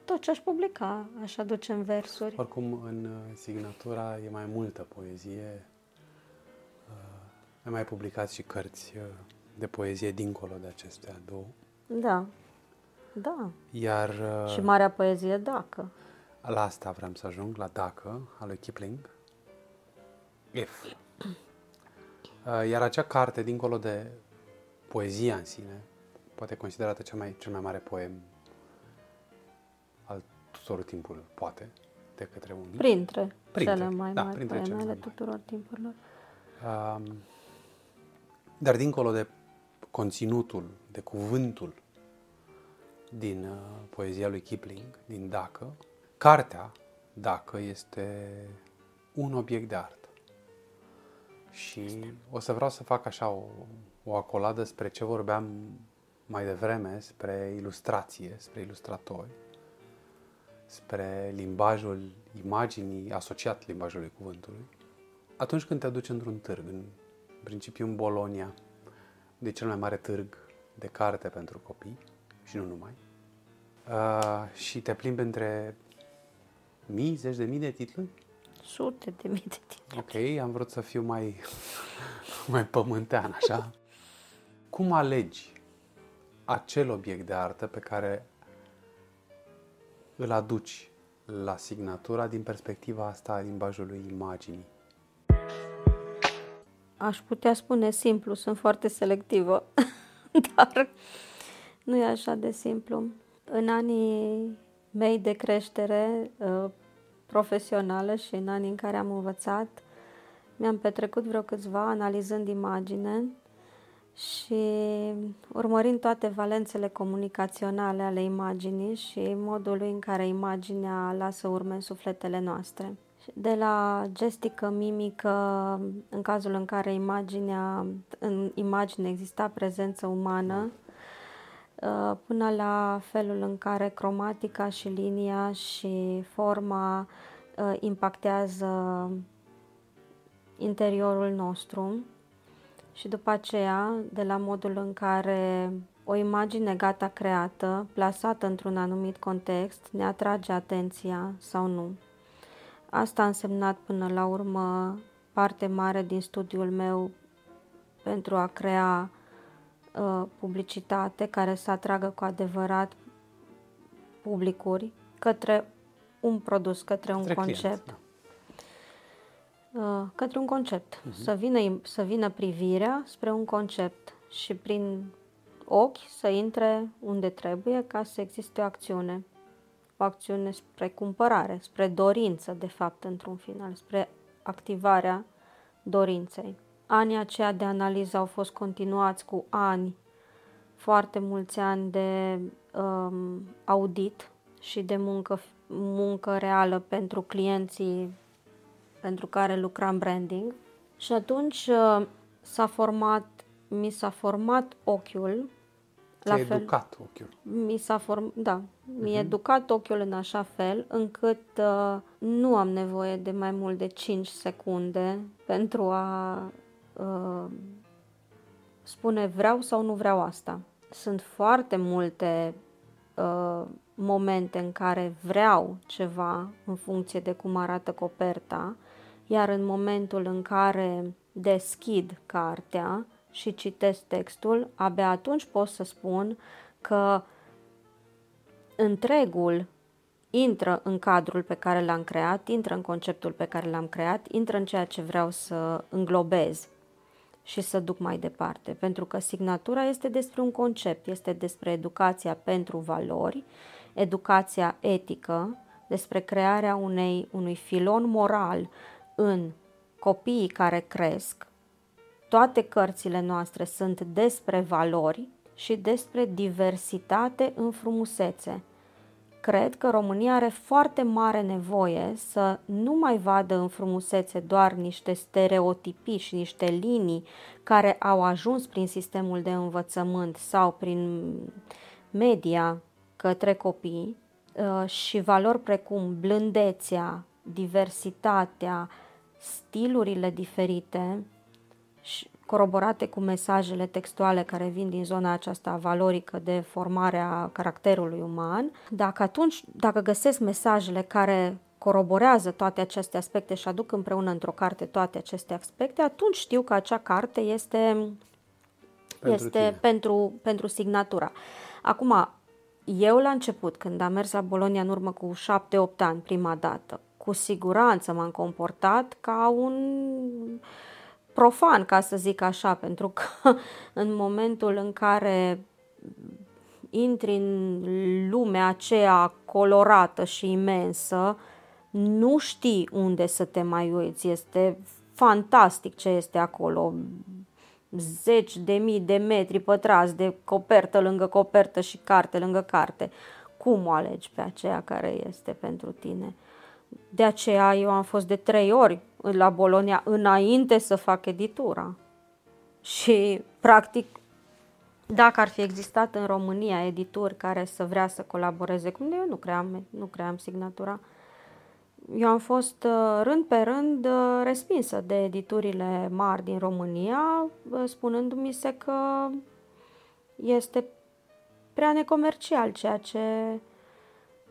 B: tot ce aș publica aș aduce în versuri.
C: Oricum, în uh, signatura e mai multă poezie. Uh, Ai mai publicat și cărți uh, de poezie dincolo de acestea două.
B: Da, da.
C: Iar uh,
B: Și marea poezie, dacă.
C: la asta vreau să ajung, la Dacă, al lui Kipling. If. Uh, Iar acea carte, dincolo de poezia în sine, poate considerată cel mai, cel mai mare poem al tuturor timpurilor, poate, de către unii.
B: Printre,
C: Printre,
B: cele mai
C: da,
B: mari
C: printre
B: poeme
C: cele
B: ale
C: mai mari.
B: tuturor timpurilor.
C: Um, dar dincolo de conținutul, de cuvântul din uh, poezia lui Kipling, din Dacă, cartea Dacă este un obiect de artă. Și o să vreau să fac așa o, o acoladă spre ce vorbeam mai devreme, spre ilustrație, spre ilustratori, spre limbajul imaginii asociat limbajului cuvântului. Atunci când te duci într-un târg, în principiu în Bolonia, de cel mai mare târg de carte pentru copii și nu numai, uh, și te plimbi între mii, zeci de mii de titluri,
B: Sute de mii de titluri.
C: Ok, am vrut să fiu mai, mai pământean, așa. Cum alegi acel obiect de artă pe care îl aduci la signatura din perspectiva asta a limbajului imaginii?
B: Aș putea spune simplu, sunt foarte selectivă, dar nu e așa de simplu. În anii mei de creștere uh, profesională și în anii în care am învățat, mi-am petrecut vreo câțiva analizând imagine și urmărind toate valențele comunicaționale ale imaginii și modului în care imaginea lasă urme în sufletele noastre. De la gestică, mimică, în cazul în care imaginea, în imagine exista prezență umană, uh, până la felul în care cromatica și linia și forma uh, impactează interiorul nostru și după aceea de la modul în care o imagine gata creată, plasată într-un anumit context, ne atrage atenția sau nu. Asta a însemnat până la urmă parte mare din studiul meu pentru a crea uh, publicitate care să atragă cu adevărat publicuri către un produs, către un
C: Către client,
B: concept
C: da.
B: uh, către un concept. Uh-huh. Să, vină, im- să vină privirea spre un concept și prin ochi să intre unde trebuie ca să existe o acțiune. O acțiune spre cumpărare, spre dorință, de fapt, într-un final, spre activarea dorinței. Anii aceia de analiză au fost continuați cu ani, foarte mulți ani de um, audit și de muncă, muncă reală pentru clienții pentru care lucram branding și atunci uh, s-a format, mi s-a format ochiul la
C: Ți-ai
B: fel,
C: educat ochiul.
B: mi s-a form, da, mi-a educat ochiul în așa fel încât uh, nu am nevoie de mai mult de 5 secunde pentru a uh, spune vreau sau nu vreau asta. Sunt foarte multe uh, momente în care vreau ceva în funcție de cum arată coperta, iar în momentul în care deschid cartea și citesc textul, abia atunci pot să spun că întregul intră în cadrul pe care l-am creat, intră în conceptul pe care l-am creat, intră în ceea ce vreau să înglobez și să duc mai departe. Pentru că signatura este despre un concept, este despre educația pentru valori, educația etică, despre crearea unei, unui filon moral în copiii care cresc. Toate cărțile noastre sunt despre valori și despre diversitate în frumusețe. Cred că România are foarte mare nevoie să nu mai vadă în frumusețe doar niște stereotipii și niște linii care au ajuns prin sistemul de învățământ sau prin media către copii uh, și valori precum blândețea, diversitatea, stilurile diferite, coroborate cu mesajele textuale care vin din zona aceasta valorică de formare a caracterului uman, dacă atunci, dacă găsesc mesajele care coroborează toate aceste aspecte și aduc împreună într-o carte toate aceste aspecte, atunci știu că acea carte este pentru, este pentru, pentru signatura. Acum, eu la început, când am mers la Bolonia în urmă cu 7-8 ani, prima dată, cu siguranță m-am comportat ca un profan, ca să zic așa, pentru că în momentul în care intri în lumea aceea colorată și imensă, nu știi unde să te mai uiți. Este fantastic ce este acolo. Zeci de mii de metri pătrați de copertă lângă copertă și carte lângă carte. Cum o alegi pe aceea care este pentru tine? De aceea eu am fost de trei ori la Bolonia înainte să fac editura. Și, practic, dacă ar fi existat în România edituri care să vrea să colaboreze cu mine, eu nu cream, nu cream signatura. Eu am fost uh, rând pe rând uh, respinsă de editurile mari din România, uh, spunându-mi se că este prea necomercial ceea ce,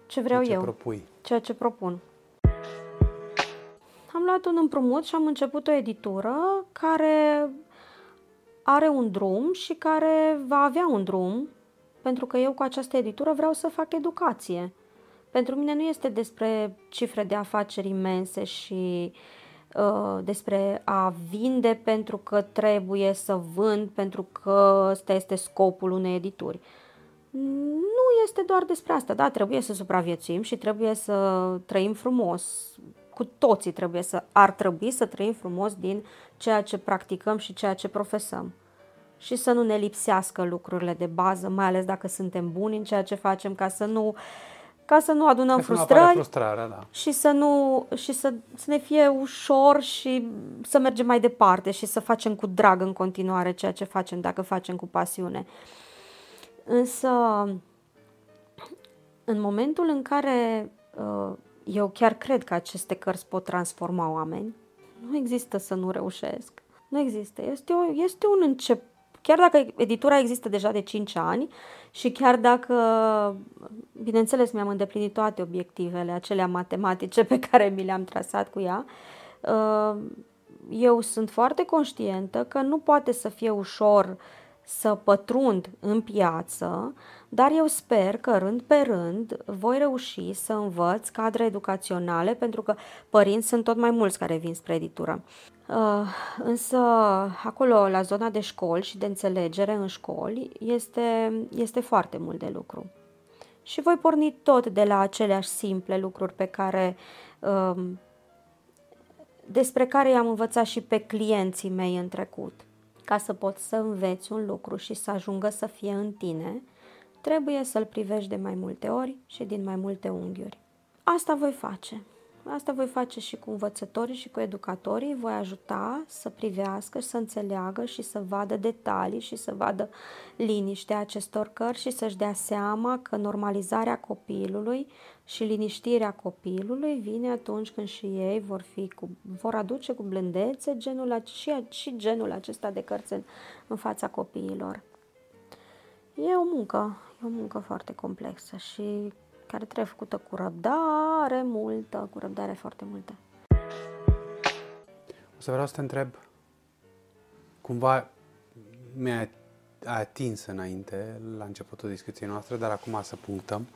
B: ce vreau
C: ce
B: eu.
C: Propui.
B: Ceea ce propun am luat un împrumut și am început o editură care are un drum și care va avea un drum, pentru că eu cu această editură vreau să fac educație. Pentru mine nu este despre cifre de afaceri imense și uh, despre a vinde pentru că trebuie să vând, pentru că ăsta este scopul unei edituri. Nu este doar despre asta, da, trebuie să supraviețuim și trebuie să trăim frumos cu toții trebuie să, ar trebui să trăim frumos din ceea ce practicăm și ceea ce profesăm. Și să nu ne lipsească lucrurile de bază, mai ales dacă suntem buni în ceea ce facem, ca să nu, ca să nu adunăm ca frustrări
C: frustrarea, da.
B: și, să, nu, și să, să ne fie ușor și să mergem mai departe și să facem cu drag în continuare ceea ce facem, dacă facem cu pasiune. Însă, în momentul în care uh, eu chiar cred că aceste cărți pot transforma oameni. Nu există să nu reușesc. Nu există. Este, o, este un început. Chiar dacă editura există deja de 5 ani și chiar dacă, bineînțeles, mi-am îndeplinit toate obiectivele, acelea matematice pe care mi le-am trasat cu ea, uh, eu sunt foarte conștientă că nu poate să fie ușor să pătrund în piață, dar eu sper că rând pe rând voi reuși să învăț cadre educaționale pentru că părinți sunt tot mai mulți care vin spre editură. Uh, însă acolo, la zona de școli și de înțelegere în școli, este, este foarte mult de lucru. Și voi porni tot de la aceleași simple lucruri pe care um, despre care i-am învățat și pe clienții mei în trecut. Ca să poți să înveți un lucru și să ajungă să fie în tine, trebuie să-l privești de mai multe ori și din mai multe unghiuri. Asta voi face. Asta voi face și cu învățătorii și cu educatorii, voi ajuta să privească, să înțeleagă și să vadă detalii și să vadă liniștea acestor cărți și să-și dea seama că normalizarea copilului și liniștirea copilului vine atunci când și ei vor, fi cu, vor aduce cu blândețe genul, și, și genul acesta de cărți în, în fața copiilor. E o muncă, e o muncă foarte complexă și care trebuie făcută cu răbdare multă, cu răbdare foarte multă.
C: O să vreau să te întreb, cumva mi-a atins înainte, la începutul discuției noastre, dar acum să punctăm.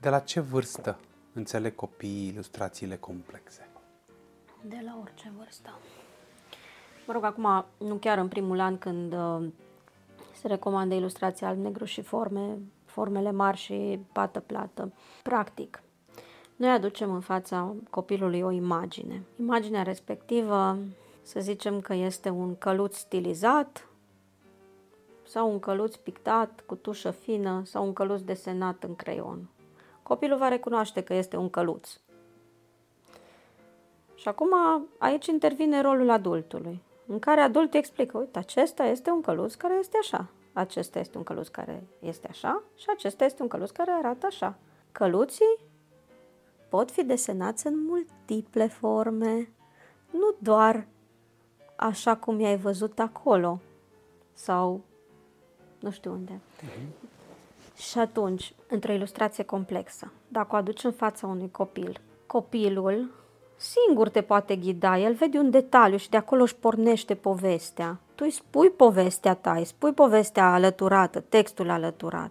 C: De la ce vârstă înțeleg copiii ilustrațiile complexe?
B: De la orice vârstă. Mă rog, acum, nu chiar în primul an când uh, se recomandă ilustrația alb-negru și forme, formele mari și pată plată. Practic, noi aducem în fața copilului o imagine. Imaginea respectivă, să zicem că este un căluț stilizat, sau un căluț pictat cu tușă fină sau un căluț desenat în creion. Copilul va recunoaște că este un căluț. Și acum aici intervine rolul adultului, în care adultul explică, uite, acesta este un căluț care este așa, acesta este un căluț care este așa și acesta este un căluț care arată așa. Căluții pot fi desenați în multiple forme, nu doar așa cum i-ai văzut acolo sau nu știu unde. Mm-hmm. Și atunci, într-o ilustrație complexă, dacă o aduci în fața unui copil, copilul singur te poate ghida, el vede un detaliu și de acolo își pornește povestea. Tu îi spui povestea ta, îi spui povestea alăturată, textul alăturat.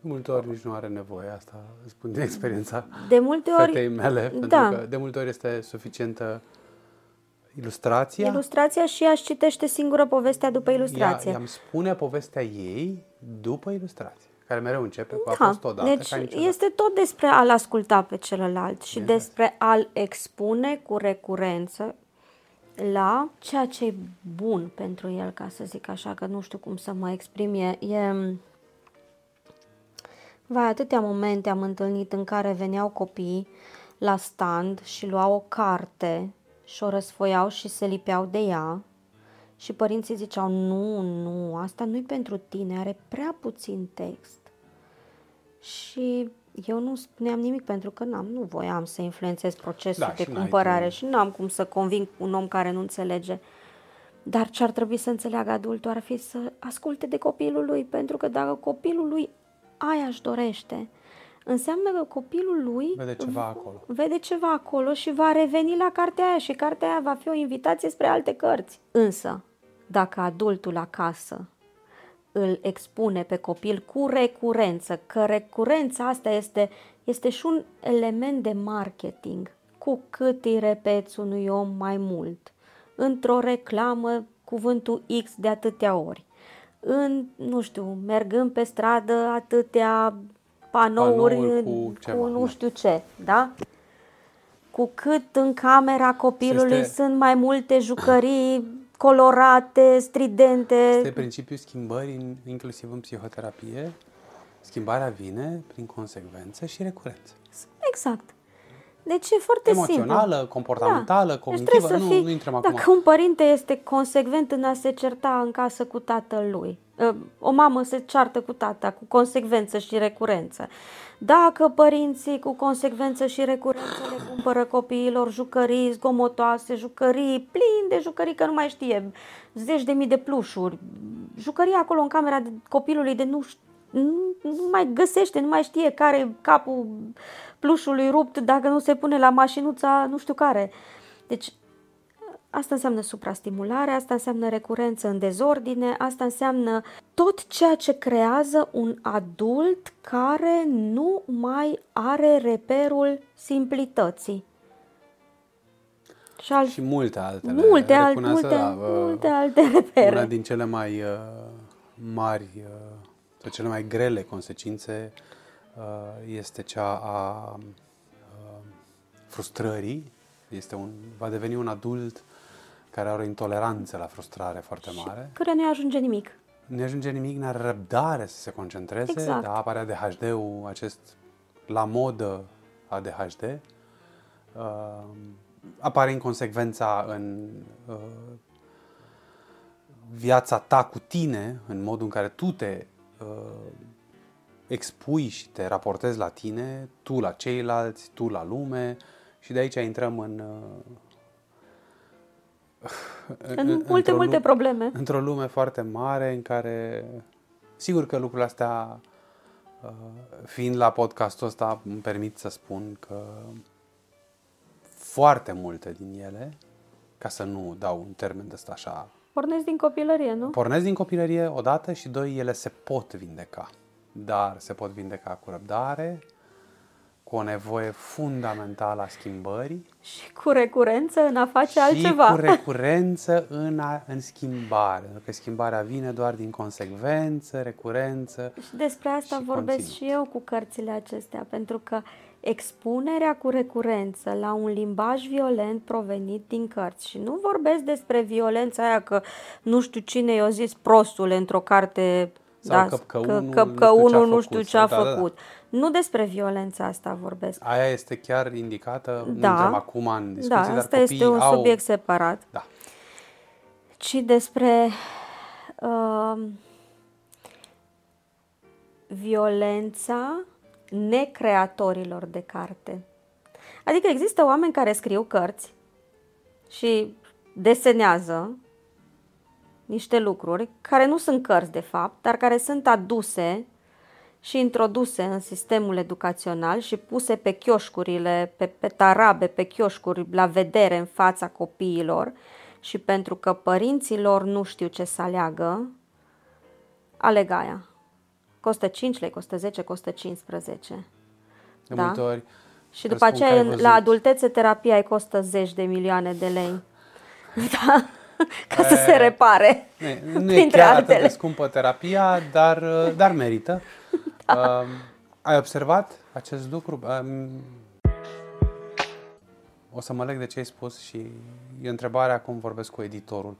C: De multe ori nici nu are nevoie asta, spun din experiența
B: de multe ori,
C: fetei mele, pentru da. că de multe ori este suficientă ilustrația.
B: Ilustrația și ea își citește singură povestea după ilustrație.
C: Ea, ea îmi spune povestea ei după ilustrație, care mereu începe cu da. a fost odată
B: deci
C: ca
B: este tot despre a-l asculta pe celălalt și este. despre a-l expune cu recurență la ceea ce e bun pentru el, ca să zic așa, că nu știu cum să mă exprim. E, e Vai, atâtea momente am întâlnit în care veneau copii la stand și luau o carte și o răsfoiau și se lipeau de ea și părinții ziceau, nu, nu, asta nu-i pentru tine, are prea puțin text. Și eu nu spuneam nimic pentru că n-am, nu voiam să influențez procesul da, de cumpărare și n-am cum să conving un om care nu înțelege. Dar ce ar trebui să înțeleagă adultul ar fi să asculte de copilul lui, pentru că dacă copilul lui aia își dorește, înseamnă că copilul lui
C: vede ceva acolo.
B: Vede ceva acolo și va reveni la cartea aia și cartea aia va fi o invitație spre alte cărți. Însă, dacă adultul acasă îl expune pe copil cu recurență, că recurența asta este, este și un element de marketing. Cu cât îi repeți unui om mai mult, într-o reclamă cuvântul X de atâtea ori, în, nu știu, mergând pe stradă atâtea panouri, panouri cu, ceva, cu nu da. știu ce, da? Cu cât în camera copilului este... sunt mai multe jucării colorate, stridente.
C: Este principiul schimbării, inclusiv în psihoterapie. Schimbarea vine prin consecvență și recurență.
B: Exact. Deci e foarte
C: Emoțională,
B: simplu.
C: comportamentală, da. Deci cognitivă, deci nu, fii, nu intrăm
B: acum.
C: Dacă
B: un părinte este consecvent în a se certa în casă cu tatăl lui, ă, o mamă se ceartă cu tata cu consecvență și recurență. Dacă părinții cu consecvență și recurență le cumpără copiilor jucării zgomotoase, jucării plini de jucării că nu mai știe, zeci de mii de plușuri, jucării acolo în camera copilului de nu, nu, nu mai găsește, nu mai știe care capul plușului rupt dacă nu se pune la mașinuța nu știu care. Deci Asta înseamnă suprastimulare, asta înseamnă recurență în dezordine, asta înseamnă tot ceea ce creează un adult care nu mai are reperul simplității.
C: Și, al... și multe altele.
B: Multe, al, multe, da, multe alte repere.
C: Una din cele mai uh, mari uh, sau cele mai grele consecințe uh, este cea a uh, frustrării. Este un, va deveni un adult care are o intoleranță la frustrare foarte mare. Și
B: care nu ajunge nimic.
C: Nu ajunge nimic, nu are răbdare să se concentreze, exact. dar apare ADHD-ul acest la modă ADHD. Uh, apare inconsecvența în uh, viața ta cu tine, în modul în care tu te uh, expui și te raportezi la tine, tu la ceilalți, tu la lume și de aici intrăm în uh,
B: în multe, multe lume, probleme.
C: Într-o lume foarte mare în care, sigur că lucrurile astea, uh, fiind la podcastul ăsta, îmi permit să spun că foarte multe din ele, ca să nu dau un termen de ăsta așa...
B: Pornesc din copilărie, nu?
C: Pornesc din copilărie, odată, și doi, ele se pot vindeca. Dar se pot vindeca cu răbdare, cu o nevoie fundamentală a schimbării
B: Și cu recurență în a face
C: și
B: altceva.
C: cu recurență în, a, în schimbare. Pentru că schimbarea vine doar din consecvență, recurență.
B: Și despre asta
C: și
B: vorbesc
C: continuu.
B: și eu cu cărțile acestea, pentru că expunerea cu recurență la un limbaj violent provenit din cărți și nu vorbesc despre violența aia că nu știu cine i-a zis prostule într-o carte
C: Sau
B: da,
C: căpcăunul
B: că,
C: nu
B: că
C: știu ce a
B: unul nu
C: făcut
B: știu ce a
C: sau- da, da, da.
B: Făcut. Nu despre violența asta vorbesc.
C: Aia este chiar indicată, nu
B: Da.
C: intrăm acum în discuții,
B: Da,
C: dar
B: asta
C: copiii
B: este un
C: au...
B: subiect separat.
C: Da.
B: ci despre uh, violența necreatorilor de carte. Adică există oameni care scriu cărți și desenează niște lucruri care nu sunt cărți de fapt, dar care sunt aduse și introduse în sistemul educațional și puse pe chioșcurile, pe, pe tarabe, pe chioșcuri, la vedere în fața copiilor și pentru că părinții lor nu știu ce să aleagă, aleg aia. Costă 5 lei, costă 10, costă 15.
C: De
B: Da.
C: multe ori
B: Și după
C: presupun că ai
B: aceea, în-
C: văzut.
B: la adultețe, terapia îi costă zeci de milioane de lei. Da? Ca să se
C: E,
B: repare.
C: Nu, nu e
B: Printre
C: chiar atât de
B: altele.
C: scumpă terapia, dar, uh, dar merită. Da. ai observat acest lucru? Um, o să mă leg de ce ai spus și e întrebarea cum vorbesc cu editorul,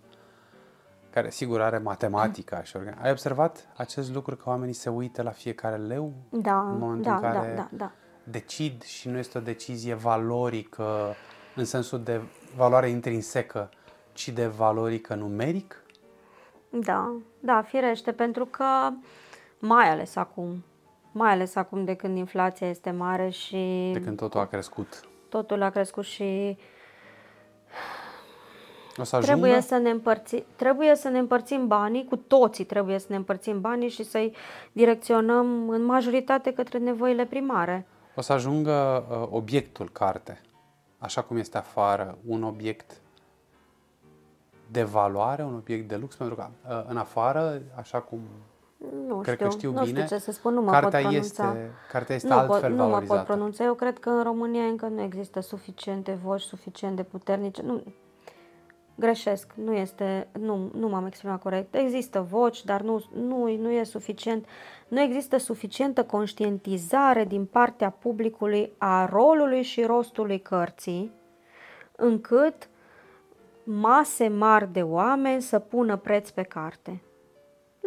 C: care sigur are matematica și organ. Ai observat acest lucru că oamenii se uită la fiecare leu
B: Da,
C: în momentul
B: da,
C: în care
B: da, da, da.
C: decid și nu este o decizie valorică în sensul de valoare intrinsecă, ci de valorică numeric?
B: Da, da, firește, pentru că mai ales acum, mai ales acum de când inflația este mare și
C: De când totul a crescut.
B: totul a crescut și
C: O să ajungă?
B: trebuie să, ne împărți, trebuie să ne împărțim banii, cu toții trebuie să ne împărțim banii și să-i direcționăm în majoritate către nevoile primare.
C: O să ajungă uh, obiectul carte, așa cum este afară, un obiect de valoare, un obiect de lux, pentru că uh, în afară, așa cum
B: Nu
C: cred
B: știu,
C: că știu
B: nu
C: bine,
B: știu ce să spun, nu mă
C: cartea,
B: pot pronunța.
C: este, cartea este
B: nu,
C: altfel
B: pot, nu mă
C: valorizată.
B: pot pronunța. Eu cred că în România încă nu există suficiente voci suficient de puternice. Nu, greșesc, nu este, nu, nu m-am exprimat corect. Există voci, dar nu, nu, nu e suficient. Nu există suficientă conștientizare din partea publicului a rolului și rostului cărții, încât mase mari de oameni să pună preț pe carte.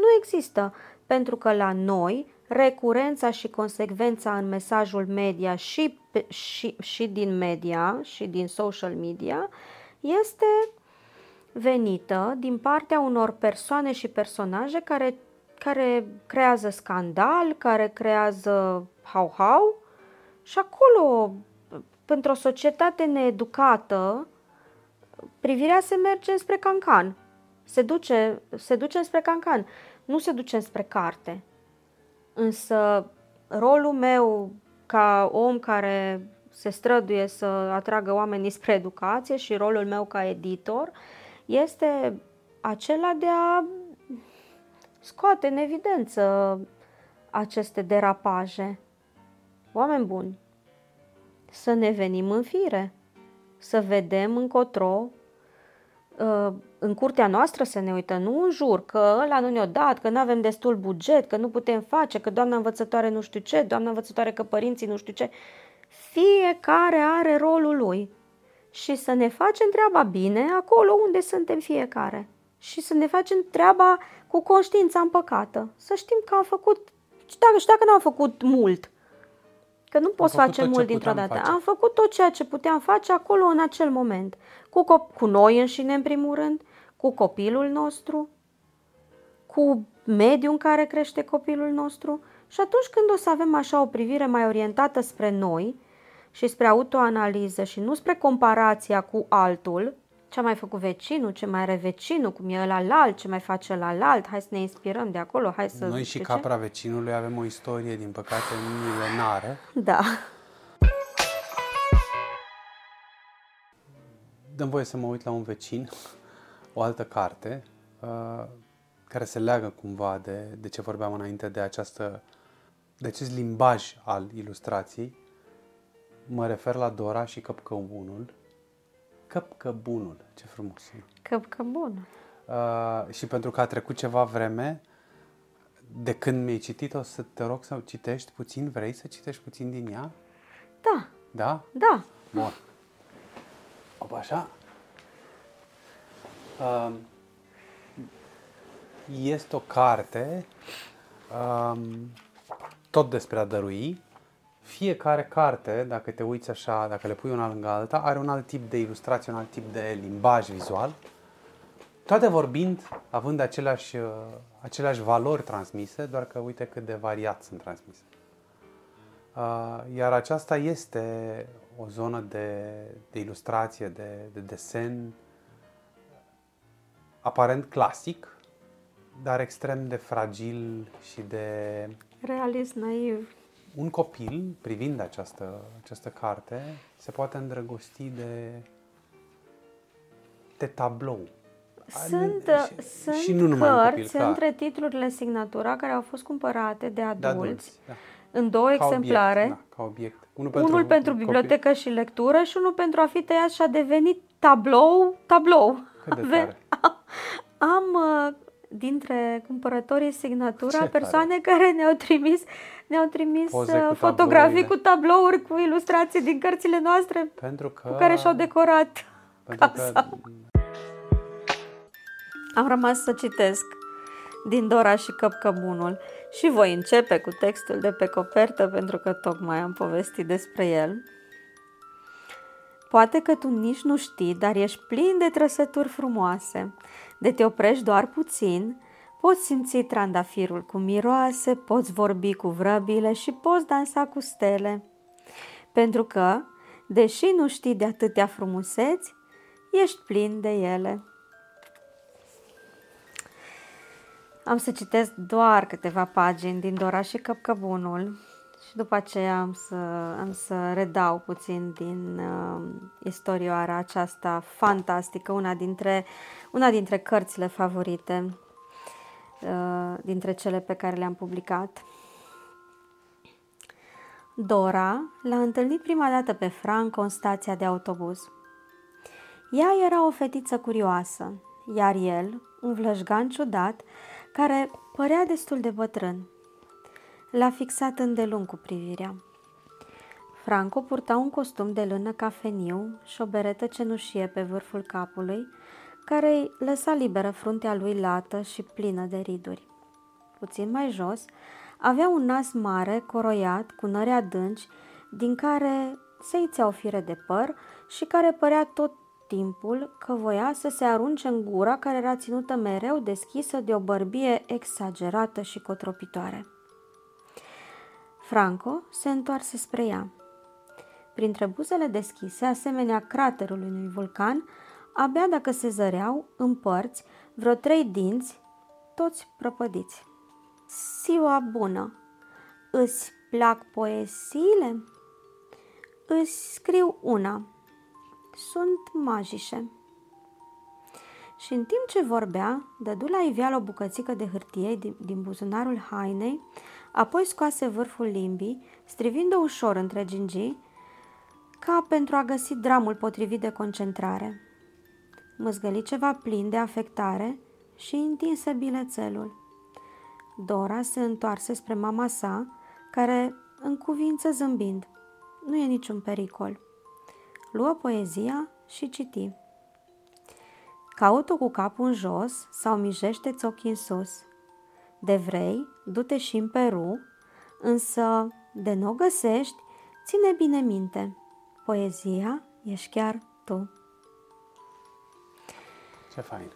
B: Nu există, pentru că la noi recurența și consecvența în mesajul media și, pe- și, și din media și din social media este venită din partea unor persoane și personaje care, care creează scandal, care creează hau-hau și acolo, pentru o societate needucată, privirea se merge spre cancan. Se duce, se duce spre cancan, nu se duce spre carte. Însă rolul meu ca om care se străduie să atragă oamenii spre educație și rolul meu ca editor este acela de a scoate în evidență aceste derapaje. Oameni buni, să ne venim în fire, să vedem încotro uh, în curtea noastră să ne uită, nu în jur, că ăla nu ne-a dat, că nu avem destul buget, că nu putem face, că doamna învățătoare nu știu ce, doamna învățătoare că părinții nu știu ce. Fiecare are rolul lui și să ne facem treaba bine acolo unde suntem fiecare și să ne facem treaba cu conștiința împăcată. Să știm că am făcut, și dacă, și dacă n-am făcut mult, că nu poți
C: făcut
B: face
C: tot ce
B: mult dintr-o
C: puteam
B: dată.
C: face.
B: Am făcut tot ceea ce puteam face acolo în acel moment. Cu, cop- cu noi înșine, în primul rând, cu copilul nostru, cu mediul în care crește copilul nostru. Și atunci când o să avem așa o privire mai orientată spre noi și spre autoanaliză și nu spre comparația cu altul, ce a mai făcut vecinul, ce mai are vecinul, cum e ăla la alt, ce mai face la alt, hai să ne inspirăm de acolo, hai să...
C: Noi și
B: știu ce.
C: capra vecinului avem o istorie, din păcate, milenară.
B: Da.
C: Dăm voie să mă uit la un vecin, o altă carte, uh, care se leagă cumva de, de ce vorbeam înainte, de, această, de acest limbaj al ilustrației. mă refer la Dora și Căpcăbunul. Căpcăbunul, ce frumos sună.
B: Căpcăbun.
C: Uh, și pentru că a trecut ceva vreme, de când mi-ai citit, o să te rog să citești puțin, vrei să citești puțin din ea?
B: Da,
C: Da?
B: da.
C: Bun. Opa, așa. Um, este o carte um, tot despre a dărui. Fiecare carte, dacă te uiți așa, dacă le pui una lângă alta, are un alt tip de ilustrație, un alt tip de limbaj vizual. Toate vorbind, având aceleași, uh, aceleași valori transmise, doar că uite cât de variat sunt transmise. Uh, Iar aceasta este o zonă de, de ilustrație, de, de desen, aparent clasic, dar extrem de fragil și de
B: Realist naiv.
C: Un copil, privind această, această carte, se poate îndrăgosti de, de tablou.
B: Sunt,
C: și,
B: sunt
C: și nu numai un
B: cărți
C: copil, clar.
B: între titlurile signatura care au fost cumpărate de
C: de
B: adulți,
C: adulți. Da.
B: în două
C: Ca
B: exemplare.
C: Obiect, da, ca obiect. Unul
B: unul pentru
C: copii.
B: bibliotecă și lectură și unul pentru a fi tăiat și a devenit tablou, tablou.
C: Cât de
B: Ave-
C: tare.
B: Am uh, dintre cumpărătorii signatura
C: Ce
B: persoane care ne-au trimis ne-au trimis
C: Poze
B: uh,
C: cu
B: fotografii
C: tablourile.
B: cu tablouri, cu ilustrații din cărțile noastre
C: Pentru că...
B: cu care și-au decorat.
C: pentru că
B: casa. Am rămas să citesc din Dora și Căpcăbunul și voi începe cu textul de pe copertă pentru că tocmai am povestit despre el. Poate că tu nici nu știi, dar ești plin de trăsături frumoase. De te oprești doar puțin, poți simți trandafirul cu miroase, poți vorbi cu vrăbile și poți dansa cu stele. Pentru că, deși nu știi de atâtea frumuseți, ești plin de ele. Am să citesc doar câteva pagini din Dora și Căpcăbunul și după aceea am să, am să redau puțin din uh, istorioara aceasta fantastică, una dintre, una dintre cărțile favorite uh, dintre cele pe care le-am publicat. Dora l-a întâlnit prima dată pe Franco în stația de autobuz. Ea era o fetiță curioasă, iar el, un vlășgan ciudat, care părea destul de bătrân. L-a fixat îndelung cu privirea. Franco purta un costum de lână cafeniu și o beretă cenușie pe vârful capului, care îi lăsa liberă fruntea lui lată și plină de riduri. Puțin mai jos, avea un nas mare, coroiat, cu nări adânci, din care se ițea o fire de păr și care părea tot timpul că voia să se arunce în gura care era ținută mereu deschisă de o bărbie exagerată și cotropitoare. Franco se întoarse spre ea. Printre buzele deschise, asemenea craterului unui vulcan, abia dacă se zăreau, în părți, vreo trei dinți, toți prăpădiți. Ziua bună! Îți plac poeziile? Îți scriu una. Sunt magișe. Și în timp ce vorbea, dădu la iveală o bucățică de hârtie din, din buzunarul hainei, apoi scoase vârful limbii, strivind-o ușor între gingii, ca pentru a găsi dramul potrivit de concentrare. Măzgăli ceva plin de afectare și întinse bilețelul. Dora se întoarse spre mama sa, care în cuvință zâmbind. Nu e niciun pericol. Luă poezia și citi. Caut-o cu capul în jos sau mijește-ți ochii în sus. De vrei, du-te și în Peru, însă de nu o găsești, ține bine minte. Poezia ești chiar tu.
C: Ce fain.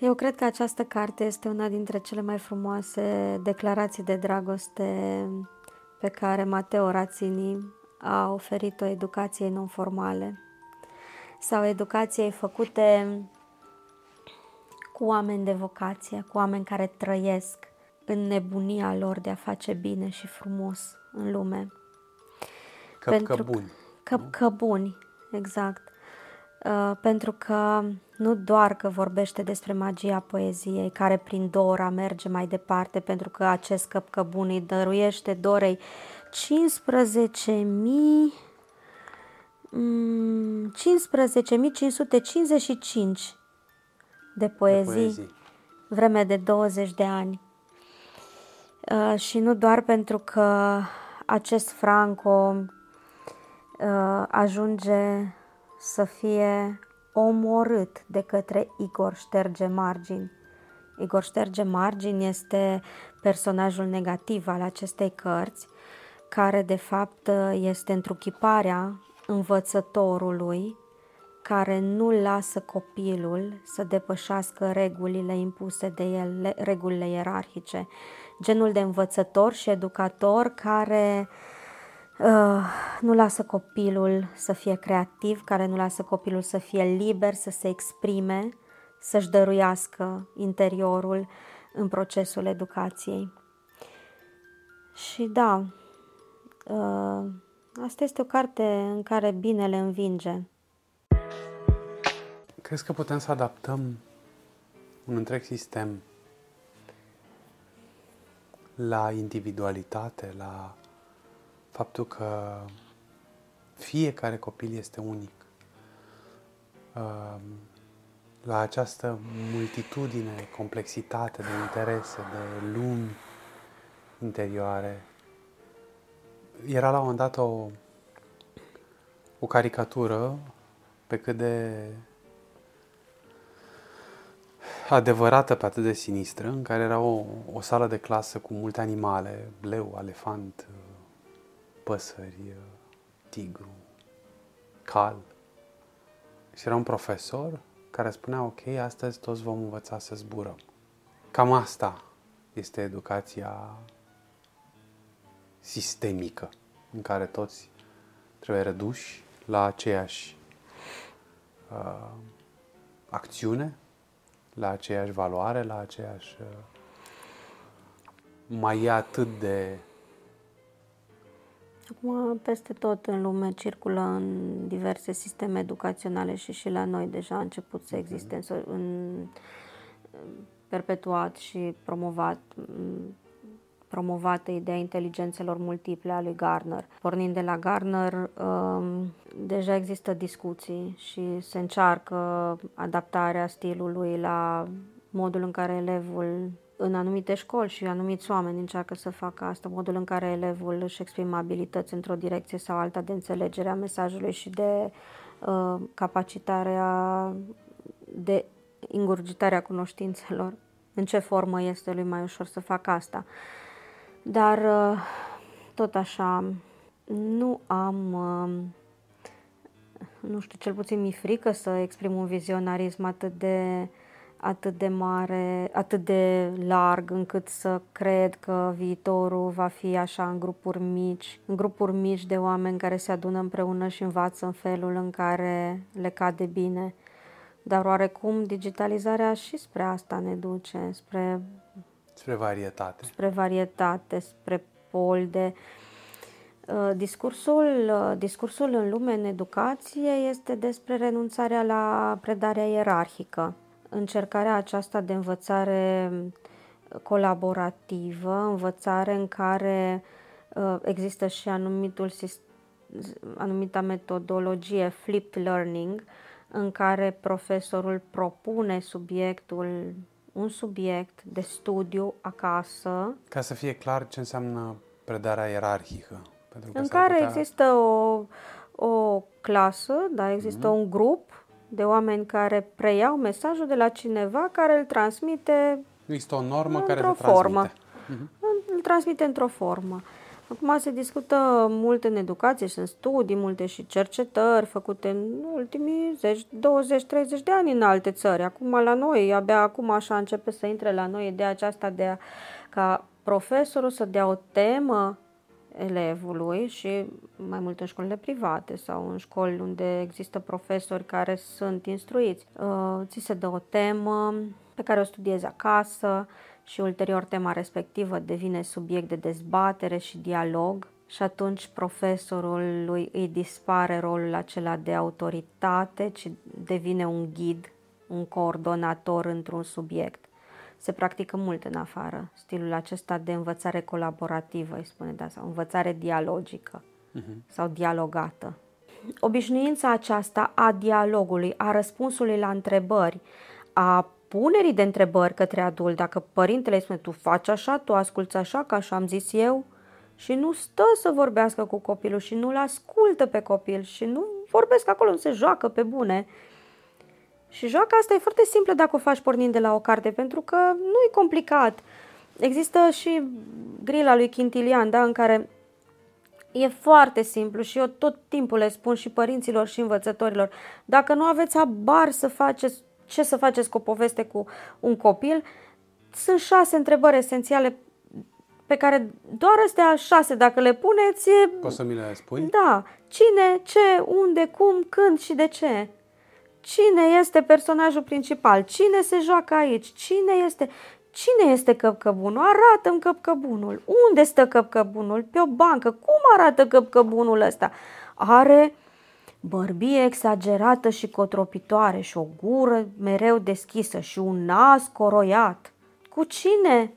B: Eu cred că această carte este una dintre cele mai frumoase declarații de dragoste pe care Mateo Razzini a oferit-o educației non-formale sau educației făcute cu oameni de vocație, cu oameni care trăiesc în nebunia lor de a face bine și frumos în lume. Pentru
C: Căpcăbuni.
B: Că, că buni, exact. Uh, pentru că nu doar că vorbește despre magia poeziei, care prin Dora merge mai departe, pentru că acest căpcăbun îi dăruiește Dorei 15.555 de poezii, de poezii, vreme de 20 de ani. Uh, și nu doar pentru că acest Franco uh, ajunge să fie omorât de către Igor Șterge Margin. Igor Șterge Margin este personajul negativ al acestei cărți, care de fapt este întruchiparea învățătorului care nu lasă copilul să depășească regulile impuse de el, regulile ierarhice. Genul de învățător și educator care uh, nu lasă copilul să fie creativ, care nu lasă copilul să fie liber, să se exprime, să-și dăruiască interiorul în procesul educației. Și da, uh, asta este o carte în care binele învinge.
C: Crezi că putem să adaptăm un întreg sistem la individualitate, la faptul că fiecare copil este unic, uh, la această multitudine, complexitate de interese, de lumi interioare. Era la un moment dat o, o caricatură pe cât de adevărată pe atât de sinistră, în care era o, o sală de clasă cu multe animale, leu, elefant, păsări, tigru, cal. Și era un profesor care spunea, ok, astăzi toți vom învăța să zburăm. Cam asta este educația sistemică, în care toți trebuie reduși la aceeași uh, acțiune, la aceeași valoare, la aceeași... Uh, mai e atât de...
B: Acum, peste tot în lume circulă în diverse sisteme educaționale și și la noi deja a început să existe în, în perpetuat și promovat promovată ideea inteligențelor multiple a lui Garner. Pornind de la Garner, um, deja există discuții și se încearcă adaptarea stilului la modul în care elevul în anumite școli și anumiți oameni încearcă să facă asta, modul în care elevul își exprimă abilități într-o direcție sau alta de înțelegere a mesajului și de uh, capacitarea de ingurgitarea cunoștințelor. În ce formă este lui mai ușor să facă asta. Dar uh, tot așa, nu am, uh, nu știu, cel puțin mi frică să exprim un vizionarism atât de, atât de mare, atât de larg încât să cred că viitorul va fi așa în grupuri mici, în grupuri mici de oameni care se adună împreună și învață în felul în care le cade bine. Dar oarecum digitalizarea și spre asta ne duce, spre
C: Spre varietate.
B: Spre varietate, spre polde. Uh, discursul, uh, discursul în lume, în educație, este despre renunțarea la predarea ierarhică. Încercarea aceasta de învățare colaborativă, învățare în care uh, există și anumitul, anumita metodologie flipped learning, în care profesorul propune subiectul un subiect de studiu acasă.
C: Ca să fie clar ce înseamnă predarea ierarhică.
B: Pentru că în care putea... există o, o clasă, da, există mm-hmm. un grup de oameni care preiau mesajul de la cineva care îl transmite
C: Există o normă care
B: îl formă. Mm-hmm. Îl transmite într-o formă. Acum se discută mult în educație, sunt studii multe și cercetări făcute în ultimii 20-30 de ani în alte țări. Acum la noi, abia acum așa începe să intre la noi ideea aceasta de a, ca profesorul să dea o temă elevului și mai mult în școlile private sau în școli unde există profesori care sunt instruiți. Uh, ți se dă o temă pe care o studiezi acasă și ulterior tema respectivă devine subiect de dezbatere și dialog și atunci profesorul lui îi dispare rolul acela de autoritate, ci devine un ghid, un coordonator într-un subiect. Se practică mult în afară, stilul acesta de învățare colaborativă, îi spune, da, sau învățare dialogică uh-huh. sau dialogată. Obișnuința aceasta a dialogului, a răspunsului la întrebări, a punerii de întrebări către adult, dacă părintele îi spune tu faci așa, tu asculți așa, ca așa am zis eu, și nu stă să vorbească cu copilul și nu-l ascultă pe copil și nu vorbesc acolo, nu se joacă pe bune. Și joaca asta e foarte simplă dacă o faci pornind de la o carte, pentru că nu e complicat. Există și grila lui Quintilian, da, în care e foarte simplu și eu tot timpul le spun și părinților și învățătorilor, dacă nu aveți abar să faceți ce să faceți cu o poveste cu un copil, sunt șase întrebări esențiale pe care doar astea șase, dacă le puneți... E...
C: Poți să mi le spui?
B: Da. Cine, ce, unde, cum, când și de ce. Cine este personajul principal? Cine se joacă aici? Cine este... Cine este căpcăbunul? Arată-mi căpcăbunul. Unde stă căpcăbunul? Pe o bancă. Cum arată căpcăbunul ăsta? Are bărbie exagerată și cotropitoare și o gură mereu deschisă și un nas coroiat. Cu cine?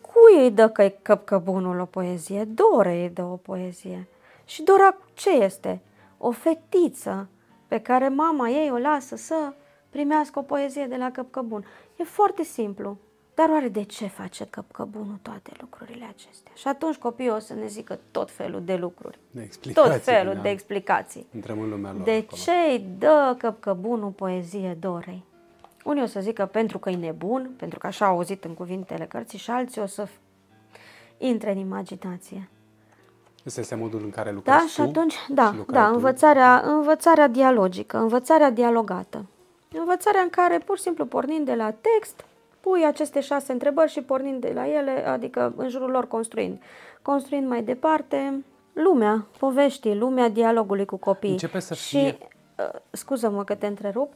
B: Cui îi dă că căpcăbunul o poezie? Dore îi dă o poezie. Și Dora ce este? O fetiță pe care mama ei o lasă să primească o poezie de la căpcăbun. E foarte simplu. Dar oare de ce face căpcăbunul toate lucrurile acestea? Și atunci copiii o să ne zică tot felul de lucruri.
C: De explicații.
B: Tot felul de explicații.
C: Intrăm în lumea lor
B: De
C: acolo.
B: ce îi dă căpcăbunul poezie Dorei? Unii o să zică pentru că e nebun, pentru că așa au auzit în cuvintele cărții și alții o să intre în imaginație.
C: Ăsta este modul în care lucrezi
B: Da, și
C: tu
B: atunci, da,
C: și lucrai
B: da,
C: tu.
B: învățarea, învățarea dialogică, învățarea dialogată. Învățarea în care, pur și simplu, pornind de la text, pui aceste șase întrebări și pornind de la ele, adică în jurul lor construind. Construind mai departe lumea, poveștii, lumea dialogului cu copiii.
C: Începe să
B: și,
C: fie-
B: uh, scuză-mă că te întrerup,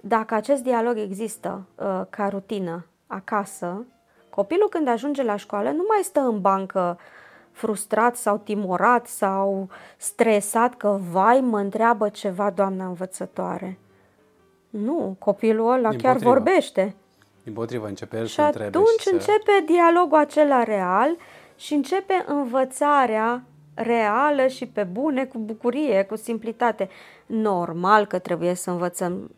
B: dacă acest dialog există uh, ca rutină acasă, copilul când ajunge la școală nu mai stă în bancă frustrat sau timorat sau stresat că, vai, mă întreabă ceva doamna învățătoare. Nu, copilul ăla chiar
C: Dimpotrivă.
B: vorbește.
C: Din potrivă, începe el
B: Și
C: să întrebe
B: atunci
C: și să...
B: începe dialogul acela real și începe învățarea reală și pe bune, cu bucurie, cu simplitate. Normal că trebuie să învățăm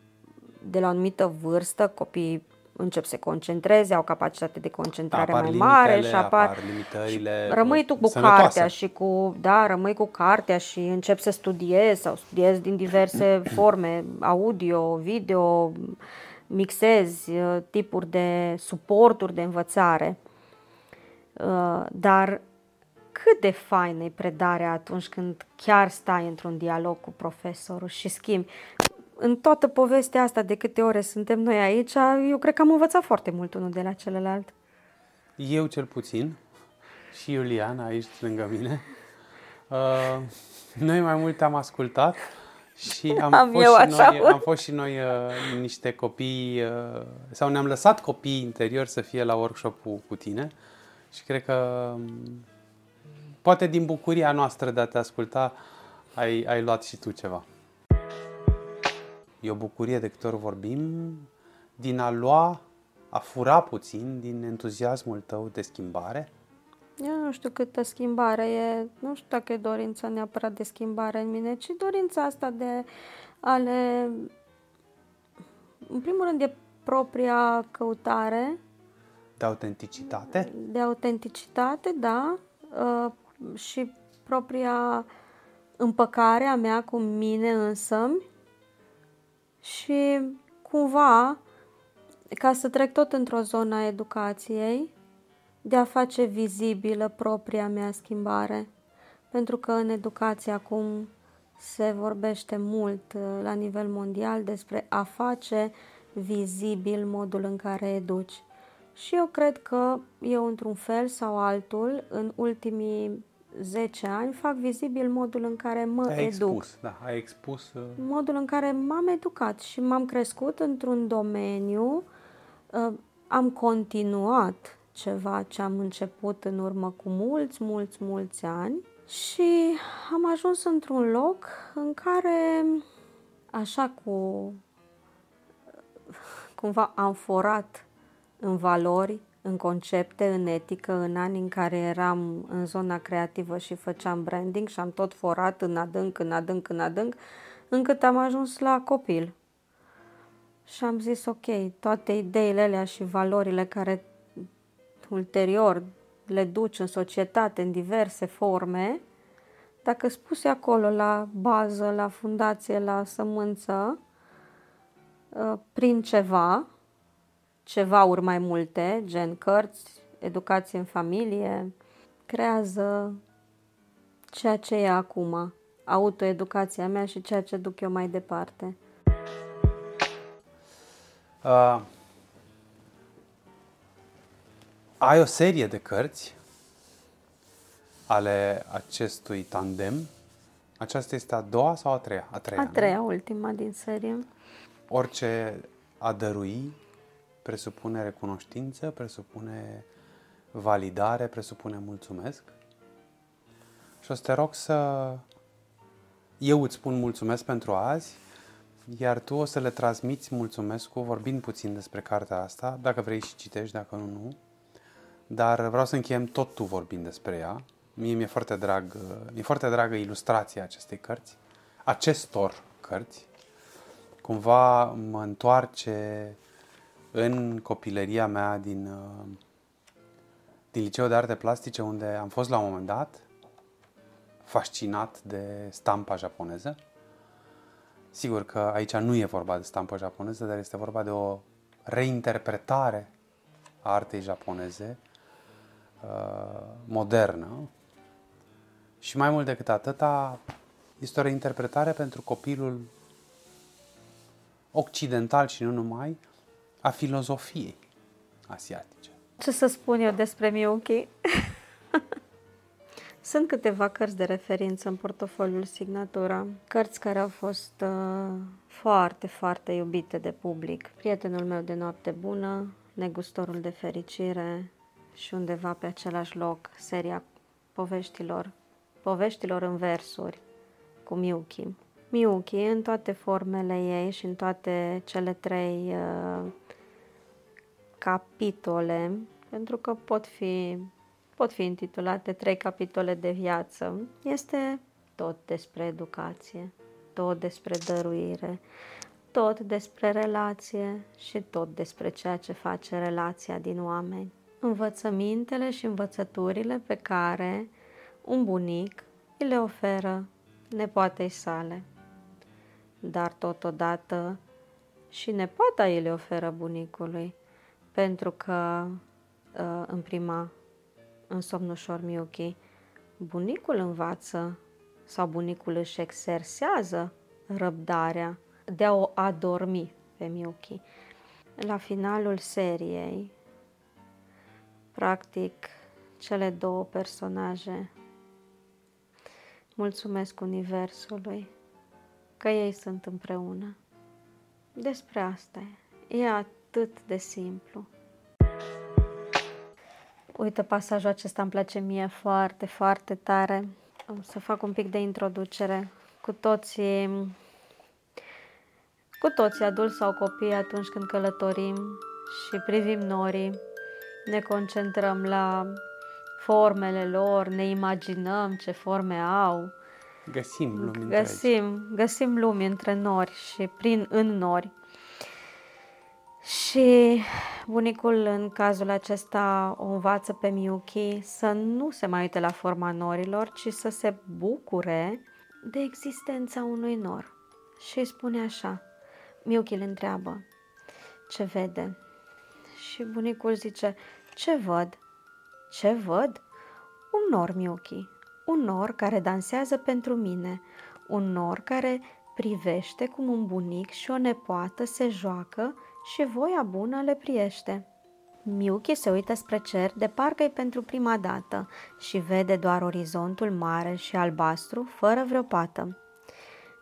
B: de la o anumită vârstă, copiii încep să se concentreze, au capacitate de concentrare
C: Apar
B: mai mare
C: limitele,
B: și apar,
C: apar limitările
B: și rămâi tu cu
C: sănătoase.
B: cartea și cu, da, rămâi cu cartea și începi să studiezi sau studiezi din diverse forme, audio, video, mixezi uh, tipuri de suporturi de învățare. Uh, Dar cât de faină e predarea atunci când chiar stai într-un dialog cu profesorul și schimbi. În toată povestea asta, de câte ore suntem noi aici, eu cred că am învățat foarte mult unul de la celălalt.
C: Eu cel puțin și Iulian aici lângă mine. Uh, noi mai mult am ascultat și am,
B: Am
C: fost,
B: eu
C: și
B: așa
C: noi,
B: un-
C: am fost și noi uh, niște copii uh, sau ne-am lăsat copiii interior să fie la workshop-ul cu tine și cred că um, poate din bucuria noastră de a te asculta ai, ai luat și tu ceva. E o bucurie de câte ori vorbim din a lua, a fura puțin din entuziasmul tău de schimbare.
B: Eu nu știu câtă schimbare e, nu știu dacă e dorința neapărat de schimbare în mine, ci dorința asta de a le... În primul rând e propria căutare
C: De autenticitate.
B: de autenticitate, da, uh, și propria împăcare a mea cu mine însămi și cumva, ca să trec tot într-o zonă a educației, de a face vizibilă propria mea schimbare. Pentru că în educație acum se vorbește mult uh, la nivel mondial despre a face vizibil modul în care educi. Și eu cred că eu, într-un fel sau altul, în ultimii 10 ani, fac vizibil modul în care mă
C: Ai
B: educ.
C: expus, da, ai expus uh,
B: modul în care m-am educat și m-am crescut într-un domeniu, uh, am continuat ceva ce am început în urmă cu mulți, mulți, mulți ani și am ajuns într-un loc în care, așa cu cumva am forat în valori, în concepte, în etică, în ani în care eram în zona creativă și făceam branding și am tot forat în adânc, în adânc, în adânc, încât am ajuns la copil. Și am zis, ok, toate ideile alea și valorile care ulterior le duci în societate în diverse forme, dacă spuse acolo la bază, la fundație, la sămânță, uh, prin ceva, ceva uri mai multe, gen cărți, educație în familie, creează ceea ce e acum, autoeducația mea și ceea ce duc eu mai departe. Uh,
C: ai o serie de cărți ale acestui tandem. Aceasta este a doua sau a treia?
B: A treia, a treia ultima din serie.
C: Orice a dărui presupune recunoștință, presupune validare, presupune mulțumesc. Și o să te rog să... Eu îți spun mulțumesc pentru azi, iar tu o să le transmiți mulțumesc cu vorbind puțin despre cartea asta, dacă vrei și citești, dacă nu, nu. Dar vreau să încheiem tot tu vorbind despre ea. Mie mi-e foarte, drag, mi-e foarte dragă ilustrația acestei cărți, acestor cărți. Cumva mă întoarce în copilăria mea din, uh, din Liceul de Arte Plastice, unde am fost la un moment dat fascinat de stampa japoneză. Sigur că aici nu e vorba de stampă japoneză, dar este vorba de o reinterpretare a artei japoneze uh, modernă. Și mai mult decât atâta, este o reinterpretare pentru copilul occidental și nu numai, a filozofiei asiatice.
B: Ce să spun eu despre Miyuki? Sunt câteva cărți de referință în portofoliul Signatura, cărți care au fost uh, foarte, foarte iubite de public. Prietenul meu de noapte bună, Negustorul de fericire și undeva pe același loc seria poveștilor, poveștilor în versuri cu Miyuki. Miyuki în toate formele ei și în toate cele trei uh, capitole, pentru că pot fi, pot fi intitulate trei capitole de viață, este tot despre educație, tot despre dăruire, tot despre relație și tot despre ceea ce face relația din oameni. Învățămintele și învățăturile pe care un bunic îi le oferă nepoatei sale. Dar totodată și nepoata îi le oferă bunicului, pentru că uh, în prima, în somnușor Miyuki, bunicul învață sau bunicul își exersează răbdarea de a o adormi pe Miyuki. La finalul seriei, practic, cele două personaje mulțumesc Universului că ei sunt împreună. Despre asta e. E atât de simplu. Uite, pasajul acesta îmi place mie foarte, foarte tare. O să fac un pic de introducere. Cu toții, cu toții adulți sau copii atunci când călătorim și privim norii, ne concentrăm la formele lor, ne imaginăm ce forme au,
C: Găsim lumi
B: găsim, între găsim lumi între nori și prin în nori. Și bunicul în cazul acesta o învață pe Miyuki să nu se mai uite la forma norilor, ci să se bucure de existența unui nor. Și îi spune așa, Miyuki îl întreabă, ce vede? Și bunicul zice, ce văd? Ce văd? Un nor, Miyuki un nor care dansează pentru mine, un nor care privește cum un bunic și o nepoată se joacă și voia bună le priește. Miuchi se uită spre cer de parcă-i pentru prima dată și vede doar orizontul mare și albastru, fără vreo pată.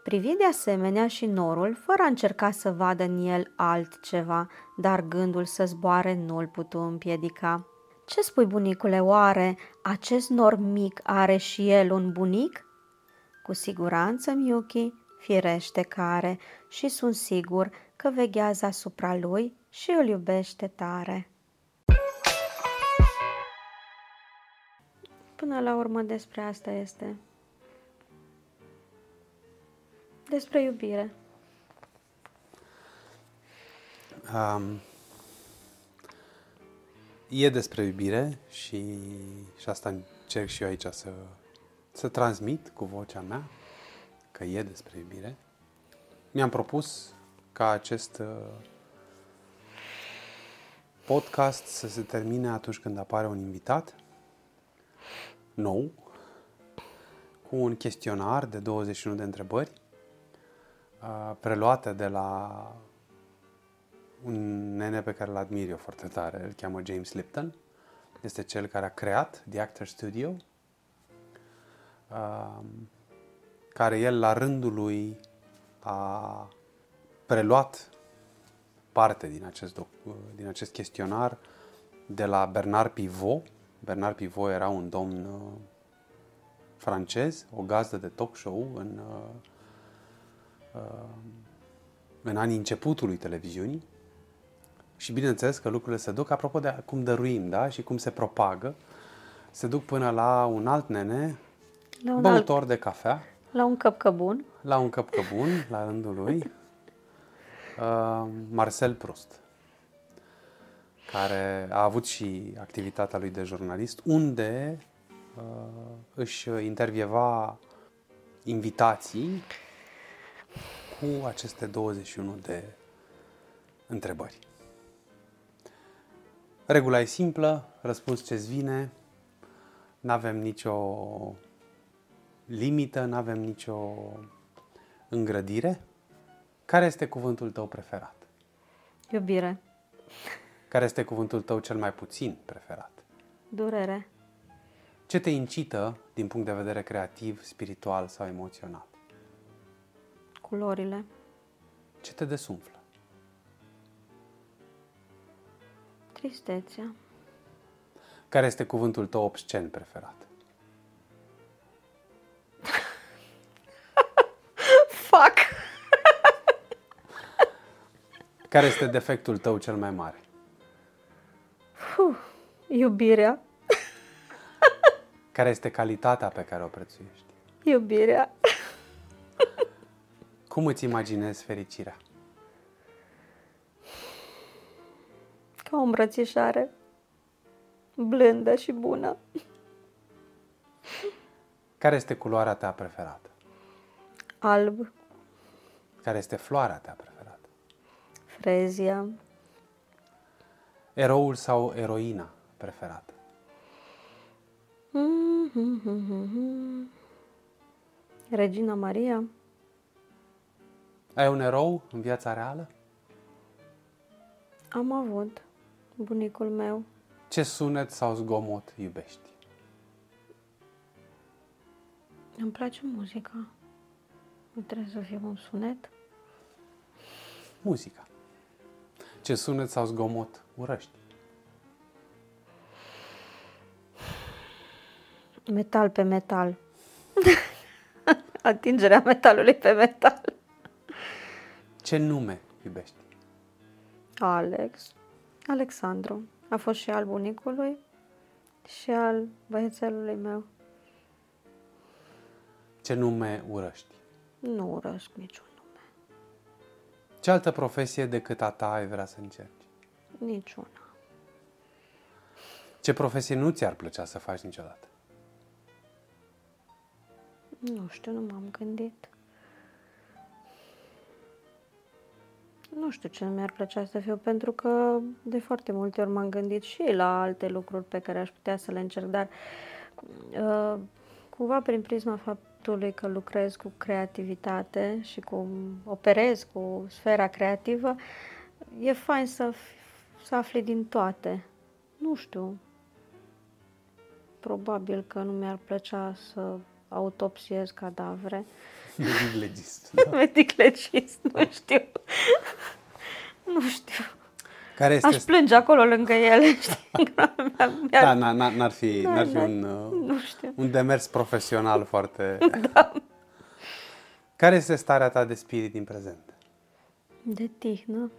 B: Privi de asemenea și norul, fără a încerca să vadă în el altceva, dar gândul să zboare nu-l putu împiedica. Ce spui, bunicule, oare acest nor mic are și el un bunic? Cu siguranță, Miyuki, firește care și sunt sigur că veghează asupra lui și îl iubește tare. Până la urmă despre asta este. Despre iubire.
C: Um, e despre iubire și, și asta încerc și eu aici să, să transmit cu vocea mea că e despre iubire. Mi-am propus ca acest uh, podcast să se termine atunci când apare un invitat nou, cu un chestionar de 21 de întrebări, uh, preluate de la un nene pe care îl admir eu foarte tare, îl cheamă James Lipton. Este cel care a creat The Actor Studio, uh, care el la rândul lui a preluat parte din acest, doc- din acest chestionar de la Bernard Pivot. Bernard Pivot era un domn uh, francez, o gazdă de talk show în, uh, uh, în anii începutului televiziunii. Și bineînțeles că lucrurile se duc, apropo de cum dăruim, da? Și cum se propagă, se duc până la un alt nene,
B: La un, alt,
C: băutor de cafea,
B: la un căpcăbun.
C: la un căpcăbun, la rândul lui, uh, Marcel Proust, care a avut și activitatea lui de jurnalist, unde uh, își intervieva invitații cu aceste 21 de întrebări. Regula e simplă, răspuns ce-ți vine, nu avem nicio limită, nu avem nicio îngrădire. Care este cuvântul tău preferat?
B: Iubire.
C: Care este cuvântul tău cel mai puțin preferat?
B: Durere.
C: Ce te incită din punct de vedere creativ, spiritual sau emoțional?
B: Culorile.
C: Ce te desumflă?
B: Tristețea.
C: Care este cuvântul tău obscen preferat? Care este defectul tău cel mai mare?
B: Iubirea.
C: Care este calitatea pe care o prețuiești?
B: Iubirea.
C: Cum îți imaginezi fericirea?
B: Ca o îmbrățișare. Blândă și bună.
C: Care este culoarea ta preferată?
B: Alb.
C: Care este floarea ta preferată?
B: Frezia.
C: Eroul sau eroina preferată?
B: Regina Maria.
C: Ai un erou în viața reală?
B: Am avut bunicul meu.
C: Ce sunet sau zgomot iubești?
B: Îmi place muzica. Nu trebuie să fie un sunet.
C: Muzica. Ce sunet sau zgomot urăști?
B: Metal pe metal. Atingerea metalului pe metal.
C: Ce nume iubești?
B: Alex. Alexandru. A fost și al bunicului și al băiețelului meu.
C: Ce nume urăști?
B: Nu urăsc niciun nume.
C: Ce altă profesie decât a ta ai vrea să încerci?
B: Niciuna.
C: Ce profesie nu ți-ar plăcea să faci niciodată?
B: Nu știu, nu m-am gândit. Nu știu ce mi-ar plăcea să fiu, pentru că de foarte multe ori m-am gândit și la alte lucruri pe care aș putea să le încerc, dar uh, cumva prin prisma faptului că lucrez cu creativitate și cu operez cu sfera creativă, e fain să, f- să afli din toate. Nu știu. Probabil că nu mi-ar plăcea să autopsiez cadavre.
C: Medic legist.
B: Medic legist, nu știu. nu știu.
C: Care este...
B: Aș plânge acolo lângă ele, știi? Mi-ar-
C: Da, n- n- n-ar fi,
B: Da,
C: n-ar fi
B: da.
C: un, uh,
B: Nu știu.
C: un demers profesional foarte... da. Care este starea ta de spirit din prezent?
B: De tihnă.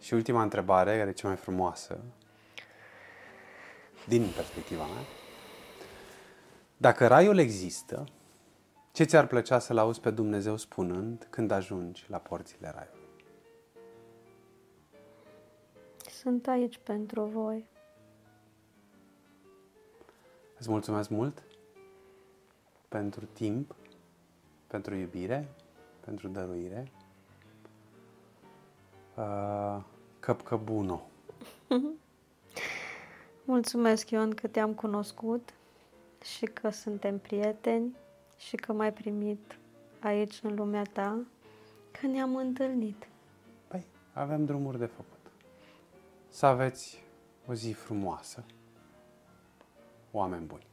C: Și ultima întrebare, care e cea mai frumoasă. din perspectiva mea. Dacă raiul există, ce ți-ar plăcea să-L auzi pe Dumnezeu spunând când ajungi la porțile raiului?
B: Sunt aici pentru voi.
C: Îți mulțumesc mult pentru timp, pentru iubire, pentru dăruire. Uh, căpcăbuno.
B: Mulțumesc, Ion, că te-am cunoscut și că suntem prieteni și că m-ai primit aici în lumea ta, că ne-am întâlnit.
C: Păi, avem drumuri de făcut. Să aveți o zi frumoasă. Oameni buni.